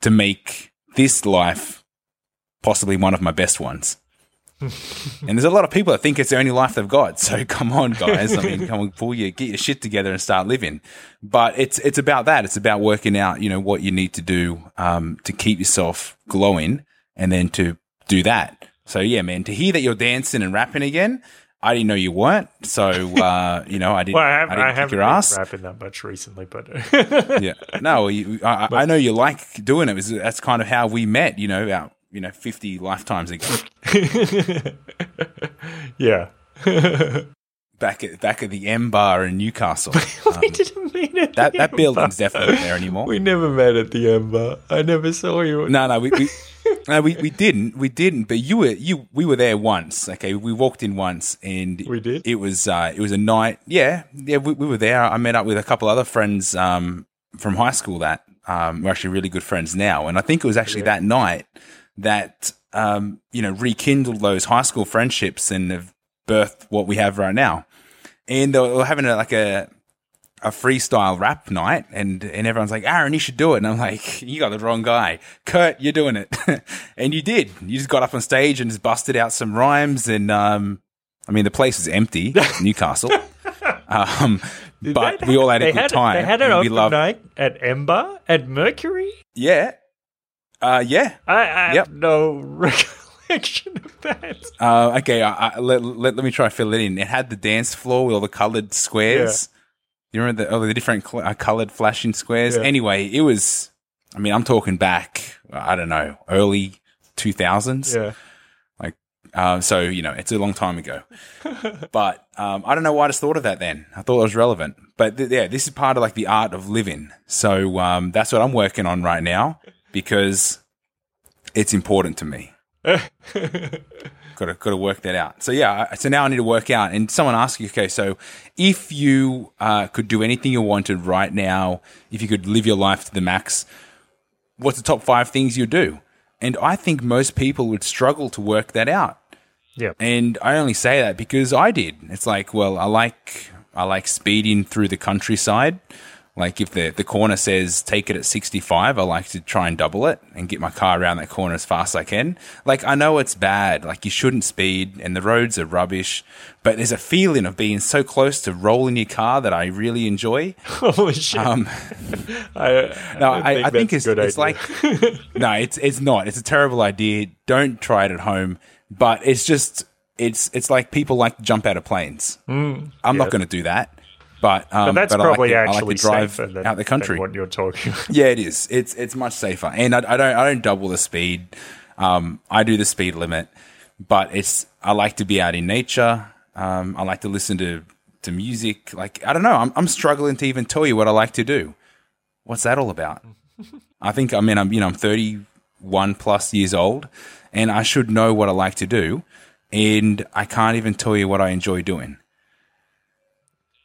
[SPEAKER 2] to make this life possibly one of my best ones? and there's a lot of people that think it's the only life they've got. So come on, guys. I mean, come on, pull your get your shit together and start living. But it's it's about that. It's about working out, you know, what you need to do um, to keep yourself glowing, and then to do that. So yeah, man, to hear that you're dancing and rapping again, I didn't know you weren't. So uh, you know, I didn't.
[SPEAKER 1] well, I, have,
[SPEAKER 2] I didn't
[SPEAKER 1] I haven't
[SPEAKER 2] your
[SPEAKER 1] been
[SPEAKER 2] ass.
[SPEAKER 1] rapping that much recently, but
[SPEAKER 2] yeah. No, you, I, I know you like doing it. That's kind of how we met. You know, about you know, fifty lifetimes ago.
[SPEAKER 1] yeah.
[SPEAKER 2] back at back at the M Bar in Newcastle.
[SPEAKER 1] we didn't mean it.
[SPEAKER 2] That that building's definitely not there anymore.
[SPEAKER 1] We never met at the Ember. I never saw you.
[SPEAKER 2] No, no, we, we no, we, we didn't, we didn't. But you were you we were there once. Okay, we walked in once, and
[SPEAKER 1] We did?
[SPEAKER 2] It was uh, it was a night. Yeah, yeah, we, we were there. I met up with a couple other friends um, from high school that um, we're actually really good friends now, and I think it was actually that night that um, you know rekindled those high school friendships and have birthed what we have right now. And they were having a, like a a freestyle rap night and and everyone's like Aaron you should do it. And I'm like you got the wrong guy. Kurt you're doing it. And you did. You just got up on stage and just busted out some rhymes and um I mean the place was empty Newcastle. Um but
[SPEAKER 1] They?
[SPEAKER 2] we all had a good
[SPEAKER 1] had,
[SPEAKER 2] time
[SPEAKER 1] They had an
[SPEAKER 2] we
[SPEAKER 1] open
[SPEAKER 2] loved
[SPEAKER 1] night at Ember at Mercury.
[SPEAKER 2] yeah. Uh yeah.
[SPEAKER 1] I, I
[SPEAKER 2] Yep.
[SPEAKER 1] have no recollection of that.
[SPEAKER 2] uh okay I, I, let, let, let me try to fill it in. It had the dance floor with all the colored squares You remember the, oh, the different cl- uh, colored flashing squares?
[SPEAKER 1] Yeah.
[SPEAKER 2] Anyway, it was, I mean, I'm talking back, I don't know, early 2000s.
[SPEAKER 1] Yeah.
[SPEAKER 2] Like, um, so, you know, it's a long time ago. but um, I don't know why I just thought of that then. I thought it was relevant. But th- yeah, this is part of like the art of living. So um, that's what I'm working on right now because it's important to me. got to got to work that out. So yeah, so now I need to work out. And someone asked you, okay, so if you uh, could do anything you wanted right now, if you could live your life to the max, what's the top five things you'd do? And I think most people would struggle to work that out.
[SPEAKER 1] Yeah.
[SPEAKER 2] And I only say that because I did. It's like, well, I like I like speeding through the countryside. Like if the the corner says take it at 65, I like to try and double it and get my car around that corner as fast as I can. Like I know it's bad, like you shouldn't speed and the roads are rubbish, but there's a feeling of being so close to rolling your car that I really enjoy.
[SPEAKER 1] Holy shit.
[SPEAKER 2] Um,
[SPEAKER 1] I,
[SPEAKER 2] no, I, I think it's, it's like no, it's it's not. It's a terrible idea. Don't try it at home. But it's just it's it's like people like to jump out of planes. I'm not going to do that. But um,
[SPEAKER 1] but that's
[SPEAKER 2] but I like
[SPEAKER 1] probably
[SPEAKER 2] to- I
[SPEAKER 1] actually
[SPEAKER 2] like drive
[SPEAKER 1] safer than,
[SPEAKER 2] out the country.
[SPEAKER 1] what you're talking about.
[SPEAKER 2] Yeah, it is. It's it's much safer, and I, I don't I don't double the speed. Um, I do the speed limit, but it's I like to be out in nature. Um, I like to listen to to music. Like I don't know. I'm I'm struggling to even tell you what I like to do. What's that all about? I think I mean I'm you know I'm 31 plus years old, and I should know what I like to do, and I can't even tell you what I enjoy doing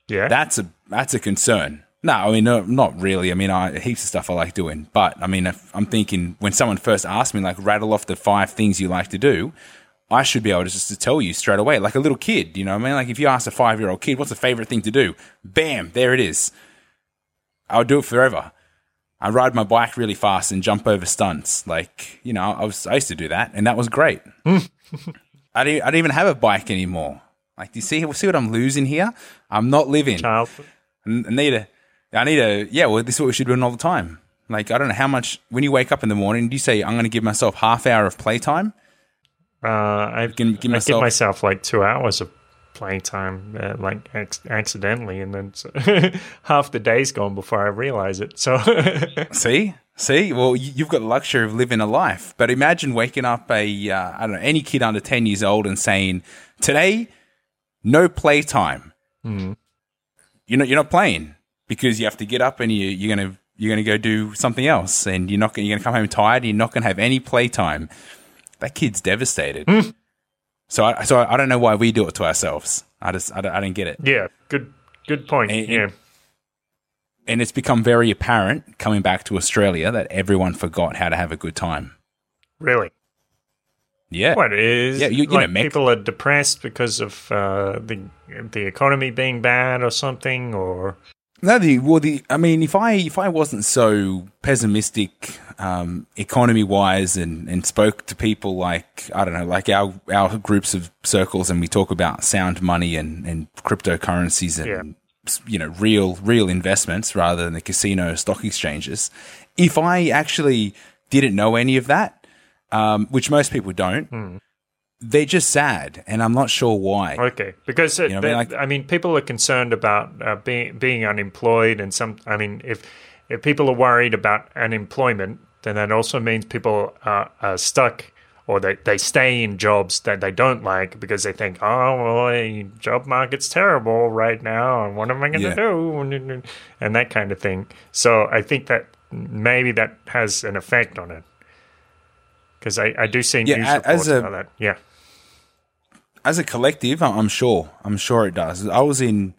[SPEAKER 1] Yeah.
[SPEAKER 2] that's a that's a concern. No, I mean, no, not really. I mean, I heaps of stuff I like doing, but I mean, if I'm thinking when someone first asked me, like, rattle off the five things you like to do, I should be able to just to tell you straight away, like a little kid. You know, what I mean, like if you ask a five year old kid, what's the favorite thing to do? Bam, there it is. I would do it forever. I ride my bike really fast and jump over stunts. Like, you know, I was I used to do that, and that was great. I don't, I don't even have a bike anymore. Like, do you see see what I'm losing here? I'm not living.
[SPEAKER 1] Childhood.
[SPEAKER 2] I need a, I need a, yeah, well, this is what we should be doing all the time. Like, I don't know how much, when you wake up in the morning, do you say, I'm going to give myself half hour of playtime?
[SPEAKER 1] Uh, I,
[SPEAKER 2] Give-
[SPEAKER 1] I
[SPEAKER 2] myself-
[SPEAKER 1] give myself like two hours of playtime, uh, like ac- accidentally, and then so half the day's gone before I realize it. So
[SPEAKER 2] See? See? Well, you- you've got the luxury of living a life. But imagine waking up a, uh, I don't know, any kid under 10 years old and saying, today, no playtime. Hmm. You're not, you're not playing because you have to get up and you, you're going to, you're to go do something else and you're not gonna, you're going to come home tired. You're not going to have any playtime. That kid's devastated. Hmm. So I, so I don't know why we do it to ourselves. I just, I don't, I don't get it.
[SPEAKER 1] yeah, good good point.
[SPEAKER 2] And-
[SPEAKER 1] yeah,
[SPEAKER 2] And it's become very apparent coming back to Australia that everyone forgot how to have a good time.
[SPEAKER 1] really.
[SPEAKER 2] Yeah.
[SPEAKER 1] What is?
[SPEAKER 2] Yeah, you- you know,
[SPEAKER 1] like
[SPEAKER 2] Mick-
[SPEAKER 1] people are depressed because of uh, the the economy being bad or something, or
[SPEAKER 2] No, the well, the I mean, if I if I wasn't so pessimistic, um, economy wise, and and spoke to people like I don't know, like our our groups of circles, and we talk about sound money and and cryptocurrencies and you know real real investments rather than the casino stock exchanges. If I actually didn't know any of that, um, which most people don't, they're just sad, and I'm not sure why.
[SPEAKER 1] Okay, because it,
[SPEAKER 2] know I mean? Like-
[SPEAKER 1] I mean, people are concerned about uh, being being unemployed, and some. I mean, if if people are worried about unemployment, then that also means people are, are stuck, or they they stay in jobs that they don't like because they think, oh well, the job market's terrible right now, and what am I going to
[SPEAKER 2] Yeah.
[SPEAKER 1] do, and that kind of thing. So I think that maybe that has an effect on it. Because I, I do see
[SPEAKER 2] Yeah,
[SPEAKER 1] news reports
[SPEAKER 2] a-
[SPEAKER 1] about that. Yeah.
[SPEAKER 2] as a collective, I'm sure. I'm sure it does. I was in.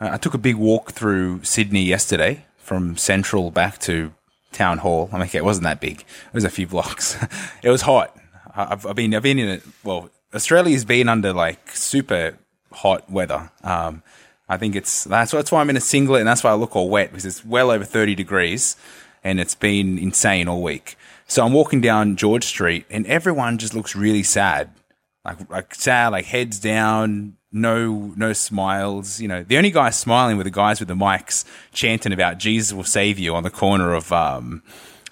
[SPEAKER 2] uh, I took a big walk through Sydney yesterday from Central back to Town Hall. I mean, okay, it wasn't that big. It was a few blocks. it was hot. I've, I've been. I've been in it. Well, Australia's been under like super hot weather. Um, I think it's that's that's why I'm in a singlet and that's why I look all wet because it's well over 30 degrees and it's been insane all week. So I'm walking down George Street and everyone just looks really sad like like sad, like heads down, no no smiles. You know, the only guys smiling were the guys with the mics chanting about Jesus will save you on the corner of um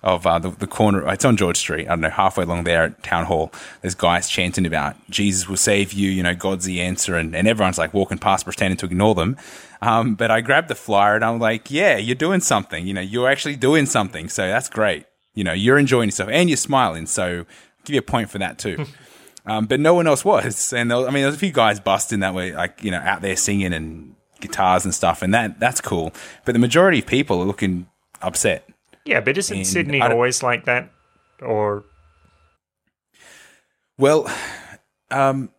[SPEAKER 2] of uh, the, the corner. It's on George Street. I don't know, halfway along there at Town Hall. There's guys chanting about Jesus will save you. You know, God's the answer, and, and everyone's like walking past, pretending to ignore them. Um, but I grabbed the flyer and I'm like, yeah, you're doing something. You know, you're actually doing something. So that's great. You know, you're enjoying yourself and you're smiling. So I'll give you a point for that too. um, but no one else was. And there, I mean, there's a few guys busting that way, like, you know, out there singing and guitars and stuff. And that, that's cool. But the majority of people are looking upset.
[SPEAKER 1] Yeah, but isn't
[SPEAKER 2] And
[SPEAKER 1] Sydney always like that? Or
[SPEAKER 2] Well, um,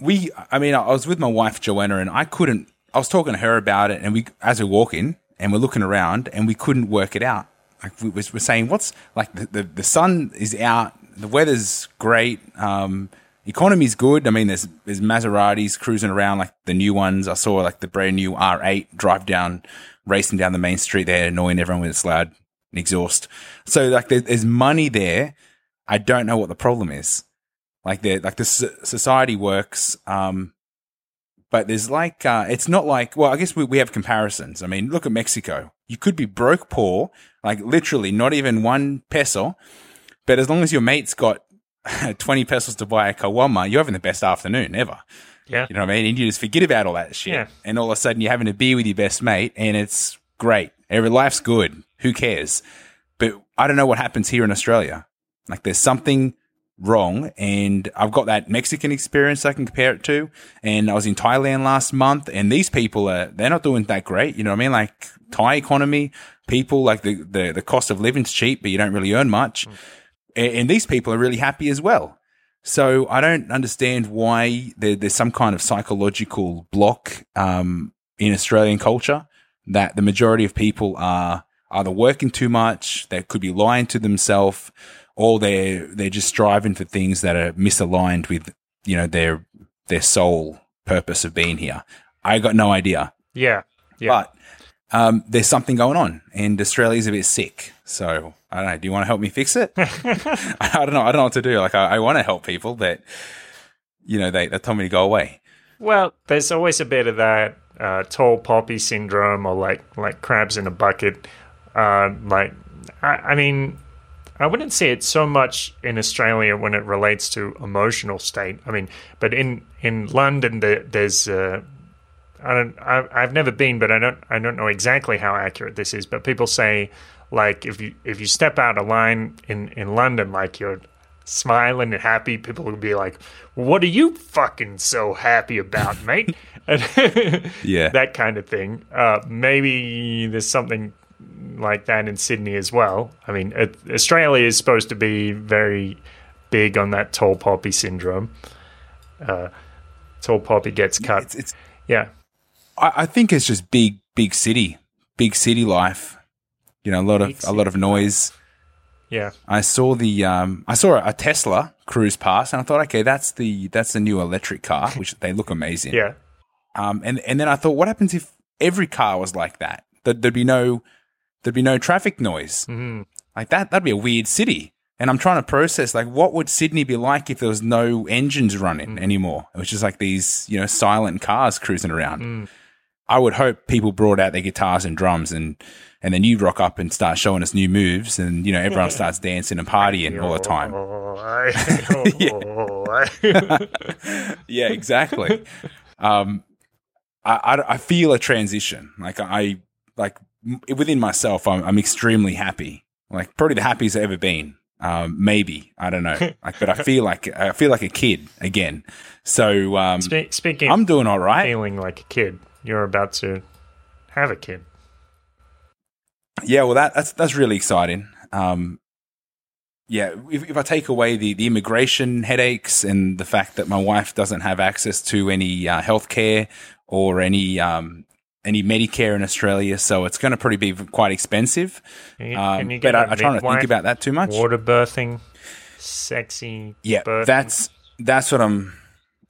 [SPEAKER 2] we, I mean, I was with my wife Joanna, and I couldn't. I was talking to her about it, and we, as we're walking and we're looking around, and we couldn't work it out. Like we we're saying, what's like the, the the sun is out, the weather's great, um, economy's good. I mean, there's there's Maseratis cruising around like the new ones. I saw like the brand new R8 drive down, racing down the main street there, annoying everyone with its loud exhaust. So like there, there's money there. I don't know what the problem is like the like the society works um but there's like uh it's not like well i guess we, we have comparisons. I mean look at mexico. You could be broke poor like literally not even one peso. But as long as your mate's got 20 pesos to buy a caguama you're having the best afternoon ever.
[SPEAKER 1] Yeah,
[SPEAKER 2] you know what i mean? And you just forget about all that shit.
[SPEAKER 1] Yeah.
[SPEAKER 2] and all of a sudden you're having a beer with your best mate and it's great. Every life's good. Who cares? But i don't know what happens here in australia. Like there's something wrong. And I've got that Mexican experience I can compare it to. And I was in Thailand last month and these people are, they're not doing that great. You know what I mean? Like Thai economy, people like the, the, the cost of living's cheap, but you don't really earn much. And, and these people are really happy as well. So I don't understand why there, there's some kind of psychological block, um, in Australian culture that the majority of people are either working too much, they could be lying to themselves, or they're they're just striving for things that are misaligned with you know their their sole purpose of being here. I got no idea,
[SPEAKER 1] yeah, yeah.
[SPEAKER 2] but um, there's something going on, and Australia's a bit sick. So I don't know. Do you want to help me fix it? I don't know. I don't know what to do. Like I, I want to help people, but you know they they told me to go away.
[SPEAKER 1] Well, there's always a bit of that uh, tall poppy syndrome, or like like crabs in a bucket. Uh, like, I, I mean, I wouldn't say it so much in Australia when it relates to emotional state. I mean, but in in London, there, there's uh, I don't I, I've never been, but I don't I don't know exactly how accurate this is. But people say like if you if you step out of line in in London, like you're smiling and happy, people will be like, "What are you fucking so happy about, mate?"
[SPEAKER 2] Yeah.
[SPEAKER 1] that kind of thing. Uh, maybe there's something like that in Sydney as well. I mean, it, Australia is supposed to be very big on that tall poppy syndrome. Uh, tall poppy gets cut.
[SPEAKER 2] It's, it's
[SPEAKER 1] yeah,
[SPEAKER 2] I, I think it's just big big city, big city life. You know, a lot of a lot of noise.
[SPEAKER 1] yeah,
[SPEAKER 2] I saw the um, I saw a Tesla cruise past, and I thought, okay, that's the that's the new electric car, which they look amazing.
[SPEAKER 1] yeah.
[SPEAKER 2] Um, and and then I thought, what happens if every car was like that? That there'd be no there'd be no traffic noise.
[SPEAKER 1] hmm
[SPEAKER 2] Like that, that'd be a weird city. And I'm trying to process like what would Sydney be like if there was no engines running anymore? It was just like these, you know, silent cars cruising around. I would hope people brought out their guitars and drums and and then you rock up and start showing us new moves and you know everyone starts dancing and partying all the time.
[SPEAKER 1] Oh,
[SPEAKER 2] yeah, exactly. um, I, I, I feel a transition. Like I, like within myself, I'm, I'm extremely happy. Like probably the happiest I've ever been. Um, maybe I don't know. Like, but I feel like I feel like a kid again. So um,
[SPEAKER 1] Spe- speaking
[SPEAKER 2] I'm doing all right.
[SPEAKER 1] feeling like a kid, you're about to have a kid.
[SPEAKER 2] Yeah, well, that, that's that's really exciting. Um, yeah, if, if I take away the, the immigration headaches and the fact that my wife doesn't have access to any uh, healthcare or any um, any Medicare in Australia, so it's going to probably be quite expensive. Um, but I, I try not to think about that too much.
[SPEAKER 1] water birthing, sexy.
[SPEAKER 2] Yeah,
[SPEAKER 1] birthing?
[SPEAKER 2] that's that's what I'm.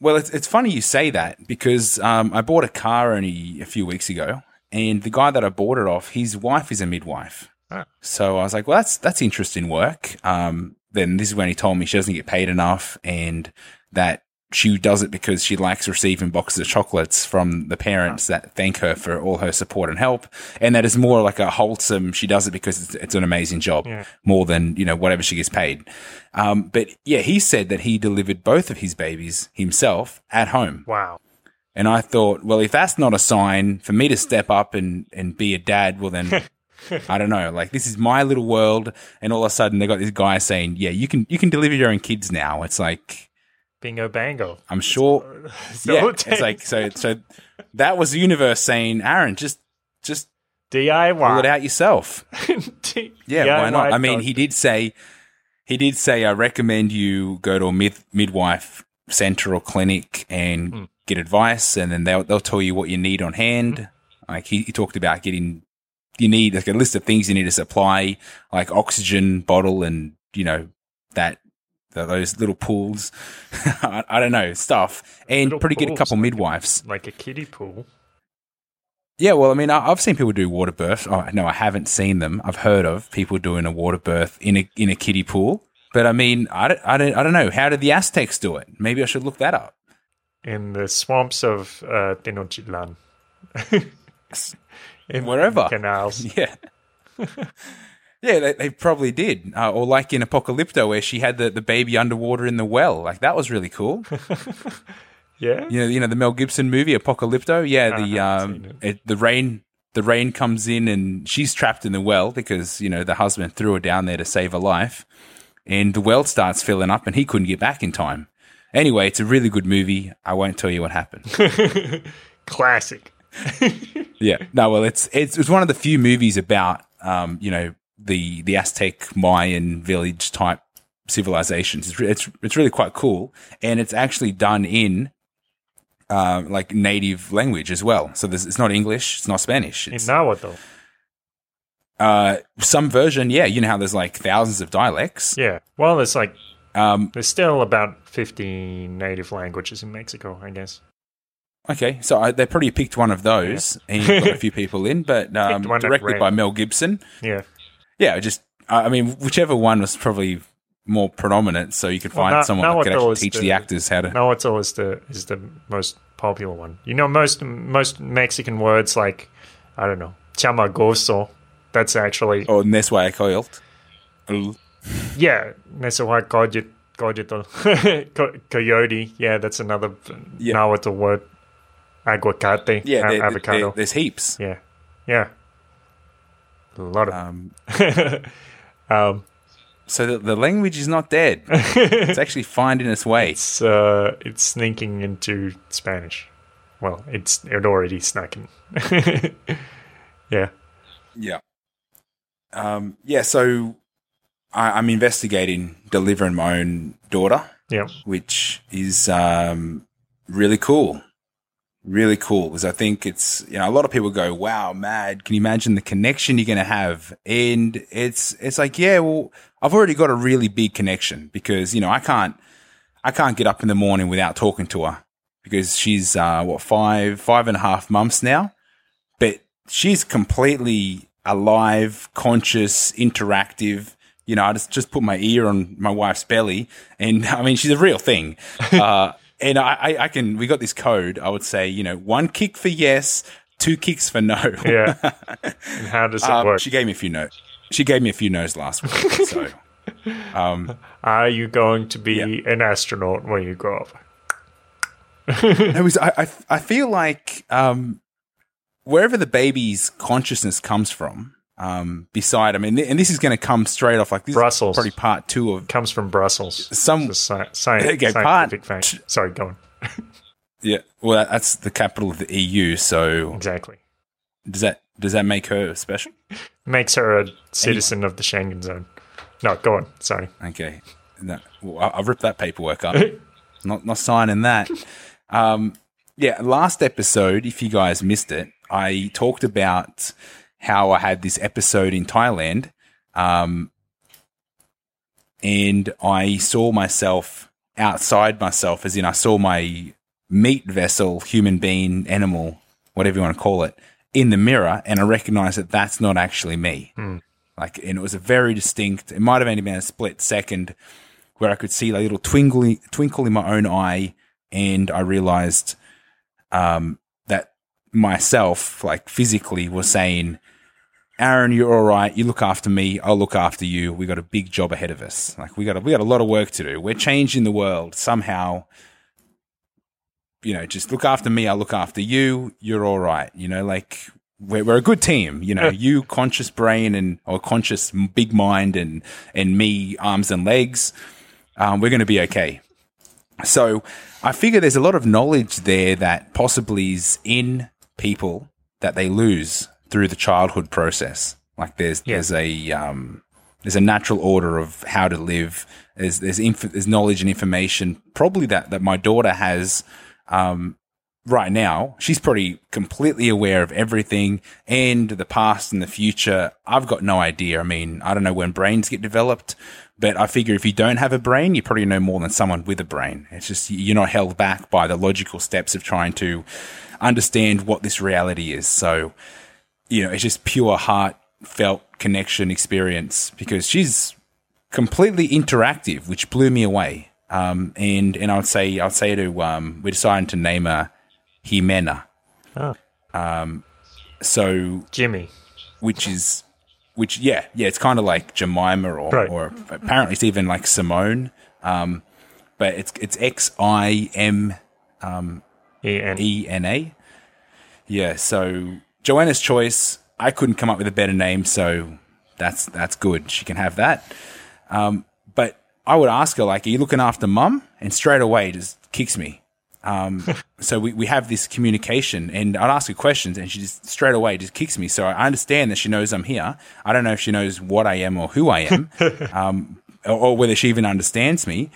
[SPEAKER 2] Well, it's it's funny you say that because um, I bought a car only a few weeks ago, and the guy that I bought it off, his wife is a midwife.
[SPEAKER 1] Ah.
[SPEAKER 2] So I was like, well, that's that's interesting work. Um, then this is when he told me she doesn't get paid enough, and that she does it because she likes receiving boxes of chocolates from the parents that thank her for all her support and help. And that is more like a wholesome, she does it because it's, it's an amazing job
[SPEAKER 1] Yeah.
[SPEAKER 2] more than, you know, whatever she gets paid. Um, but yeah, he said that he delivered both of his babies himself at home.
[SPEAKER 1] Wow.
[SPEAKER 2] And I thought, well, if that's not a sign for me to step up and, and be a dad, well, then I don't know. Like this is my little world. And all of a sudden they got this guy saying, yeah, you can, you can deliver your own kids now. It's like,
[SPEAKER 1] Bingo bango.
[SPEAKER 2] I'm sure.
[SPEAKER 1] So
[SPEAKER 2] yeah.
[SPEAKER 1] it
[SPEAKER 2] It's like, so, so that was the universe saying, Aaron, just, just
[SPEAKER 1] DIY.
[SPEAKER 2] pull it out yourself.
[SPEAKER 1] D-
[SPEAKER 2] Yeah, why not? I mean, he did say, he did say, I recommend you go to a mid- midwife center or clinic and
[SPEAKER 1] Hmm.
[SPEAKER 2] get advice, and then they'll they'll tell you what you need on hand. Like he, he talked about getting, you need like a list of things you need to supply, like oxygen bottle and you know that. Th- Those little pools, I, I don't know stuff, and
[SPEAKER 1] Little
[SPEAKER 2] pretty get a couple
[SPEAKER 1] like-
[SPEAKER 2] midwives.
[SPEAKER 1] like a kiddie pool.
[SPEAKER 2] Yeah, well, I mean, I- I've seen people do water birth. Oh, no, I haven't seen them. I've heard of people doing a water birth in a in a kiddie pool. But I mean, I don't, I don't, I don't know. How did the Aztecs do it? Maybe I should look that up.
[SPEAKER 1] in the swamps of uh, Tenochtitlan. in
[SPEAKER 2] Wherever.
[SPEAKER 1] canals.
[SPEAKER 2] Yeah. Yeah, they, they probably did. Uh, or like in Apocalypto, where she had the, the baby underwater in the well. Like that was really cool.
[SPEAKER 1] Yeah,
[SPEAKER 2] you know, you know the Mel Gibson movie Apocalypto. Yeah, the um,
[SPEAKER 1] seen
[SPEAKER 2] it, the rain, the rain comes in and she's trapped in the well because you know the husband threw her down there to save her life, and the well starts filling up and he couldn't get back in time. Anyway, it's a really good movie. I won't tell you what happened.
[SPEAKER 1] classic.
[SPEAKER 2] yeah, no, well, it's it's it's one of the few movies about um, you know the the Aztec Mayan village type civilizations. It's it's it's really quite cool, and it's actually done in. Uh, like native language as well. So it's not English, it's not Spanish.
[SPEAKER 1] In
[SPEAKER 2] It's,
[SPEAKER 1] Nahuatl.
[SPEAKER 2] uh, some version, yeah. You know how there's like thousands of dialects.
[SPEAKER 1] Yeah. Well, there's like
[SPEAKER 2] Um,
[SPEAKER 1] there's still about 50 native languages in Mexico, I guess.
[SPEAKER 2] okay, so I, they probably picked one of those and got a few people in, but um, directed by. Mel Gibson.
[SPEAKER 1] Yeah.
[SPEAKER 2] Yeah, just I mean, whichever one was probably more predominant, so you could
[SPEAKER 1] Well,
[SPEAKER 2] find
[SPEAKER 1] Na-
[SPEAKER 2] someone that could actually teach the,
[SPEAKER 1] the-
[SPEAKER 2] actors how to.
[SPEAKER 1] Nahuatl is the is the most popular one. You know, most most Mexican words like I don't know, chamagoso. That's actually
[SPEAKER 2] Oh, Nezahualcoyotl.
[SPEAKER 1] yeah, coyotl, coyote. Yeah, that's another
[SPEAKER 2] Yeah.
[SPEAKER 1] Nahuatl word. Aguacate.
[SPEAKER 2] Yeah,
[SPEAKER 1] a-
[SPEAKER 2] there- there-
[SPEAKER 1] avocado.
[SPEAKER 2] there's heaps.
[SPEAKER 1] yeah, yeah. A lot of
[SPEAKER 2] Um,
[SPEAKER 1] um,
[SPEAKER 2] so the, the language is not dead. it's actually finding its way.
[SPEAKER 1] it's uh, it's sneaking into Spanish. Well, it's it already snuck in. yeah.
[SPEAKER 2] Yeah. Um, yeah, so I, I'm investigating delivering my own daughter,
[SPEAKER 1] Yeah.
[SPEAKER 2] which is um, really cool. Really cool because I think it's you know a lot of people go wow mad can you imagine the connection you're going to have and it's it's like yeah well I've already got a really big connection because you know I can't I can't get up in the morning without talking to her because she's uh, what five five and a half months now but she's completely alive, conscious, interactive. You know, I just just put my ear on my wife's belly, and I mean, she's a real thing. Uh, and I, I, I can. We got this code. I would say, you know, one kick for yes, two kicks for no.
[SPEAKER 1] Yeah. and how does it
[SPEAKER 2] Um,
[SPEAKER 1] work?
[SPEAKER 2] she gave me a few notes. She gave me a few no's last week. So, um,
[SPEAKER 1] Are you going to be
[SPEAKER 2] Yeah.
[SPEAKER 1] an astronaut when you grow up?
[SPEAKER 2] it was. I, I, I feel like um, wherever the baby's consciousness comes from, um, beside, I mean, and this is going to come straight off like this.
[SPEAKER 1] Brussels.
[SPEAKER 2] Is probably part two of
[SPEAKER 1] Comes from Brussels.
[SPEAKER 2] some.
[SPEAKER 1] Sci- sci-
[SPEAKER 2] Okay,
[SPEAKER 1] scientific
[SPEAKER 2] part-
[SPEAKER 1] fact. Sorry, go on.
[SPEAKER 2] Yeah, well, that's the capital of the EU. So
[SPEAKER 1] Exactly.
[SPEAKER 2] does that does that make her special?
[SPEAKER 1] Makes her a citizen of the Schengen zone. No, go on. Sorry.
[SPEAKER 2] Okay, no, well, I'll rip that paperwork up. not not signing that. Um, yeah, last episode, if you guys missed it, I talked about how I had this episode in Thailand, um, and I saw myself outside myself, as in I saw my meat vessel, human being, animal, whatever you want to call it, in the mirror, and I recognized that that's not actually me. Like, and it was a very distinct. It might have only been a split second where I could see a little twinkle, twinkle in my own eye, and I realized um, that myself, like physically, was saying, Aaron, you're all right. You look after me. I'll look after you. We got a big job ahead of us. Like we got a, we got a lot of work to do. We're changing the world somehow. You know, just look after me. I'll look after you. You're all right. You know, like we're, we're a good team. You know, you conscious brain and or conscious big mind and and me arms and legs. Um, we're going to be okay. So I figure there's a lot of knowledge there that possibly is in people that they lose through the childhood process. Like there's
[SPEAKER 1] Yeah.
[SPEAKER 2] there's a um, there's a natural order of how to live. There's there's, inf- there's knowledge and information probably that that my daughter has um, right now. She's probably completely aware of everything and the past and the future. I've got no idea. I mean, I don't know when brains get developed, but I figure if you don't have a brain, you probably know more than someone with a brain. It's just you're not held back by the logical steps of trying to understand what this reality is. So, you know, it's just pure heartfelt connection experience because she's completely interactive, which blew me away. Um, and and I would say I would say to um, we decided to name her Jimena.
[SPEAKER 1] Oh.
[SPEAKER 2] Um, so
[SPEAKER 1] Jimmy.
[SPEAKER 2] which is which yeah yeah it's kind of like Jemima or
[SPEAKER 1] Right.
[SPEAKER 2] or apparently it's even like Simone. Um, but it's it's X I M
[SPEAKER 1] E
[SPEAKER 2] N A. Yeah, so Joanna's choice. I couldn't come up with a better name, so that's that's good. She can have that. Um, but I would ask her, like, "Are you looking after mum?" And straight away, just kicks me. Um, so we, we have this communication, and I'd ask her questions, and she just straight away just kicks me. So I understand that she knows I'm here. I don't know if she knows what I am or who I am, um, or, or whether she even understands me.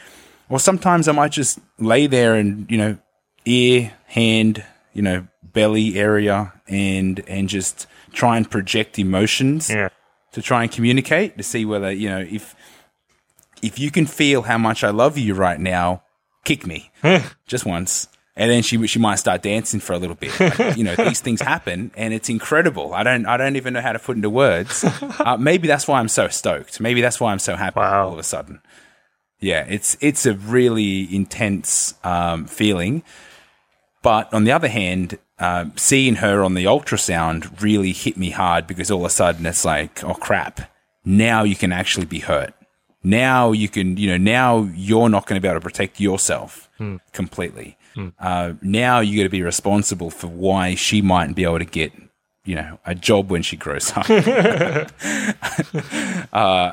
[SPEAKER 2] Or sometimes I might just lay there and you know, ear, hand, you know, belly area, and and just try and project emotions
[SPEAKER 1] yeah.
[SPEAKER 2] to try and communicate to see whether you know if if you can feel how much I love you right now, kick me just once. And then she she might start dancing for a little bit. Like, you know, these things happen, and it's incredible. I don't I don't even know how to put into words. Uh, maybe that's why I'm so stoked. Maybe that's why I'm so happy
[SPEAKER 1] Wow.
[SPEAKER 2] all of a sudden. Yeah, it's it's a really intense um, feeling. But on the other hand, um, seeing her on the ultrasound really hit me hard because all of a sudden it's like, oh crap, now you can actually be hurt. Now you can, you know, now you're not going to be able to protect yourself completely. Uh, now you got to be responsible for why she mightn't be able to get, you know, a job when she grows up. Uh,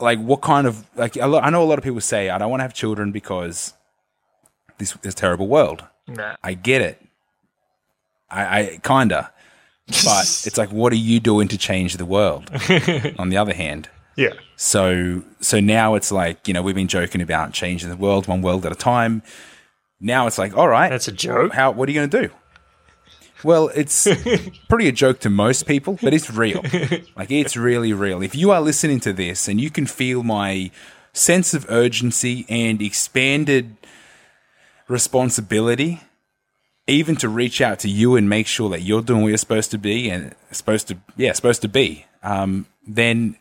[SPEAKER 2] like what kind of like lo- I know a lot of people say I don't want to have children because this this terrible world.
[SPEAKER 1] Nah.
[SPEAKER 2] I get it. I, I kinda, but it's like, what are you doing to change the world? on the other hand,
[SPEAKER 1] Yeah.
[SPEAKER 2] so so now it's like you know we've been joking about changing the world one world at a time. Now it's like, all right,
[SPEAKER 1] That's a joke.
[SPEAKER 2] How what are you going to do? Well, it's pretty a joke to most people, but it's real. Like it's really real. If you are listening to this and you can feel my sense of urgency and expanded responsibility, even to reach out to you and make sure that you're doing what you're supposed to be and supposed to yeah supposed to be, um, then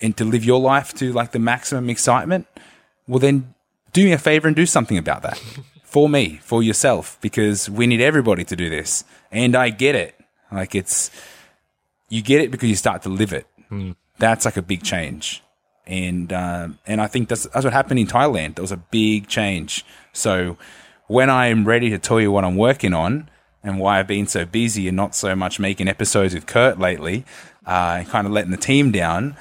[SPEAKER 2] and to live your life to like the maximum excitement, well then do me a favor and do something about that for me, for yourself, because we need everybody to do this. And I get it. Like it's, you get it because you start to live it. That's like a big change. And, um, and I think that's, that's what happened in Thailand. There was a big change. So when I'm ready to tell you what I'm working on and why I've been so busy and not so much making episodes with Kurt lately, uh, and kind of letting the team down,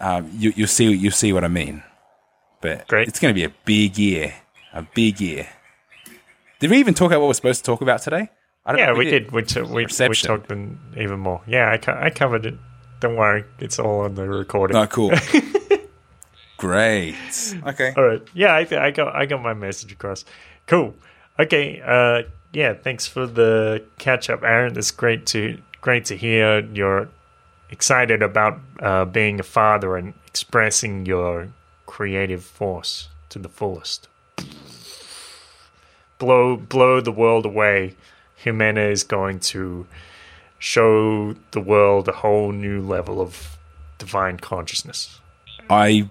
[SPEAKER 2] um, you, you'll see, you'll see what I mean. But
[SPEAKER 1] Great.
[SPEAKER 2] it's going to be a big year, a big year. Did we even talk about what we're supposed to talk about today? I don't
[SPEAKER 1] Yeah,
[SPEAKER 2] know if
[SPEAKER 1] we did. We, t- we, we
[SPEAKER 2] Perception.
[SPEAKER 1] talked in even more. Yeah, I, co- I covered it. Don't worry. It's all on the recording.
[SPEAKER 2] Oh, cool. Great. Okay.
[SPEAKER 1] All right. Yeah, I, I got I got my message across. Cool. Okay. Uh, yeah. Thanks for the catch up, Aaron. It's great to great to hear you're excited about uh, being a father and expressing your creative force to the fullest. Blow blow the world away. Jimena is going to show the world a whole new level of divine consciousness.
[SPEAKER 2] I,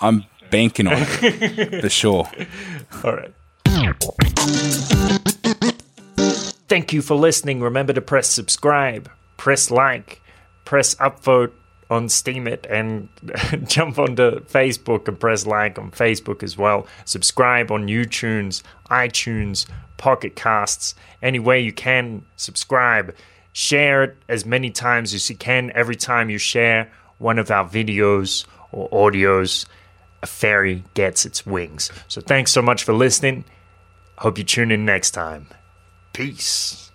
[SPEAKER 2] I'm banking on it for sure.
[SPEAKER 1] All right. Thank you for listening. Remember to press subscribe, press like, press upvote on Steemit, and jump onto Facebook and press like on Facebook as well. Subscribe on YouTunes, iTunes, Pocket Casts, any way you can. Subscribe. Share it as many times as you can. Every time you share one of our videos or audios, a fairy gets its wings. So thanks so much for listening. Hope you tune in next time. Peace.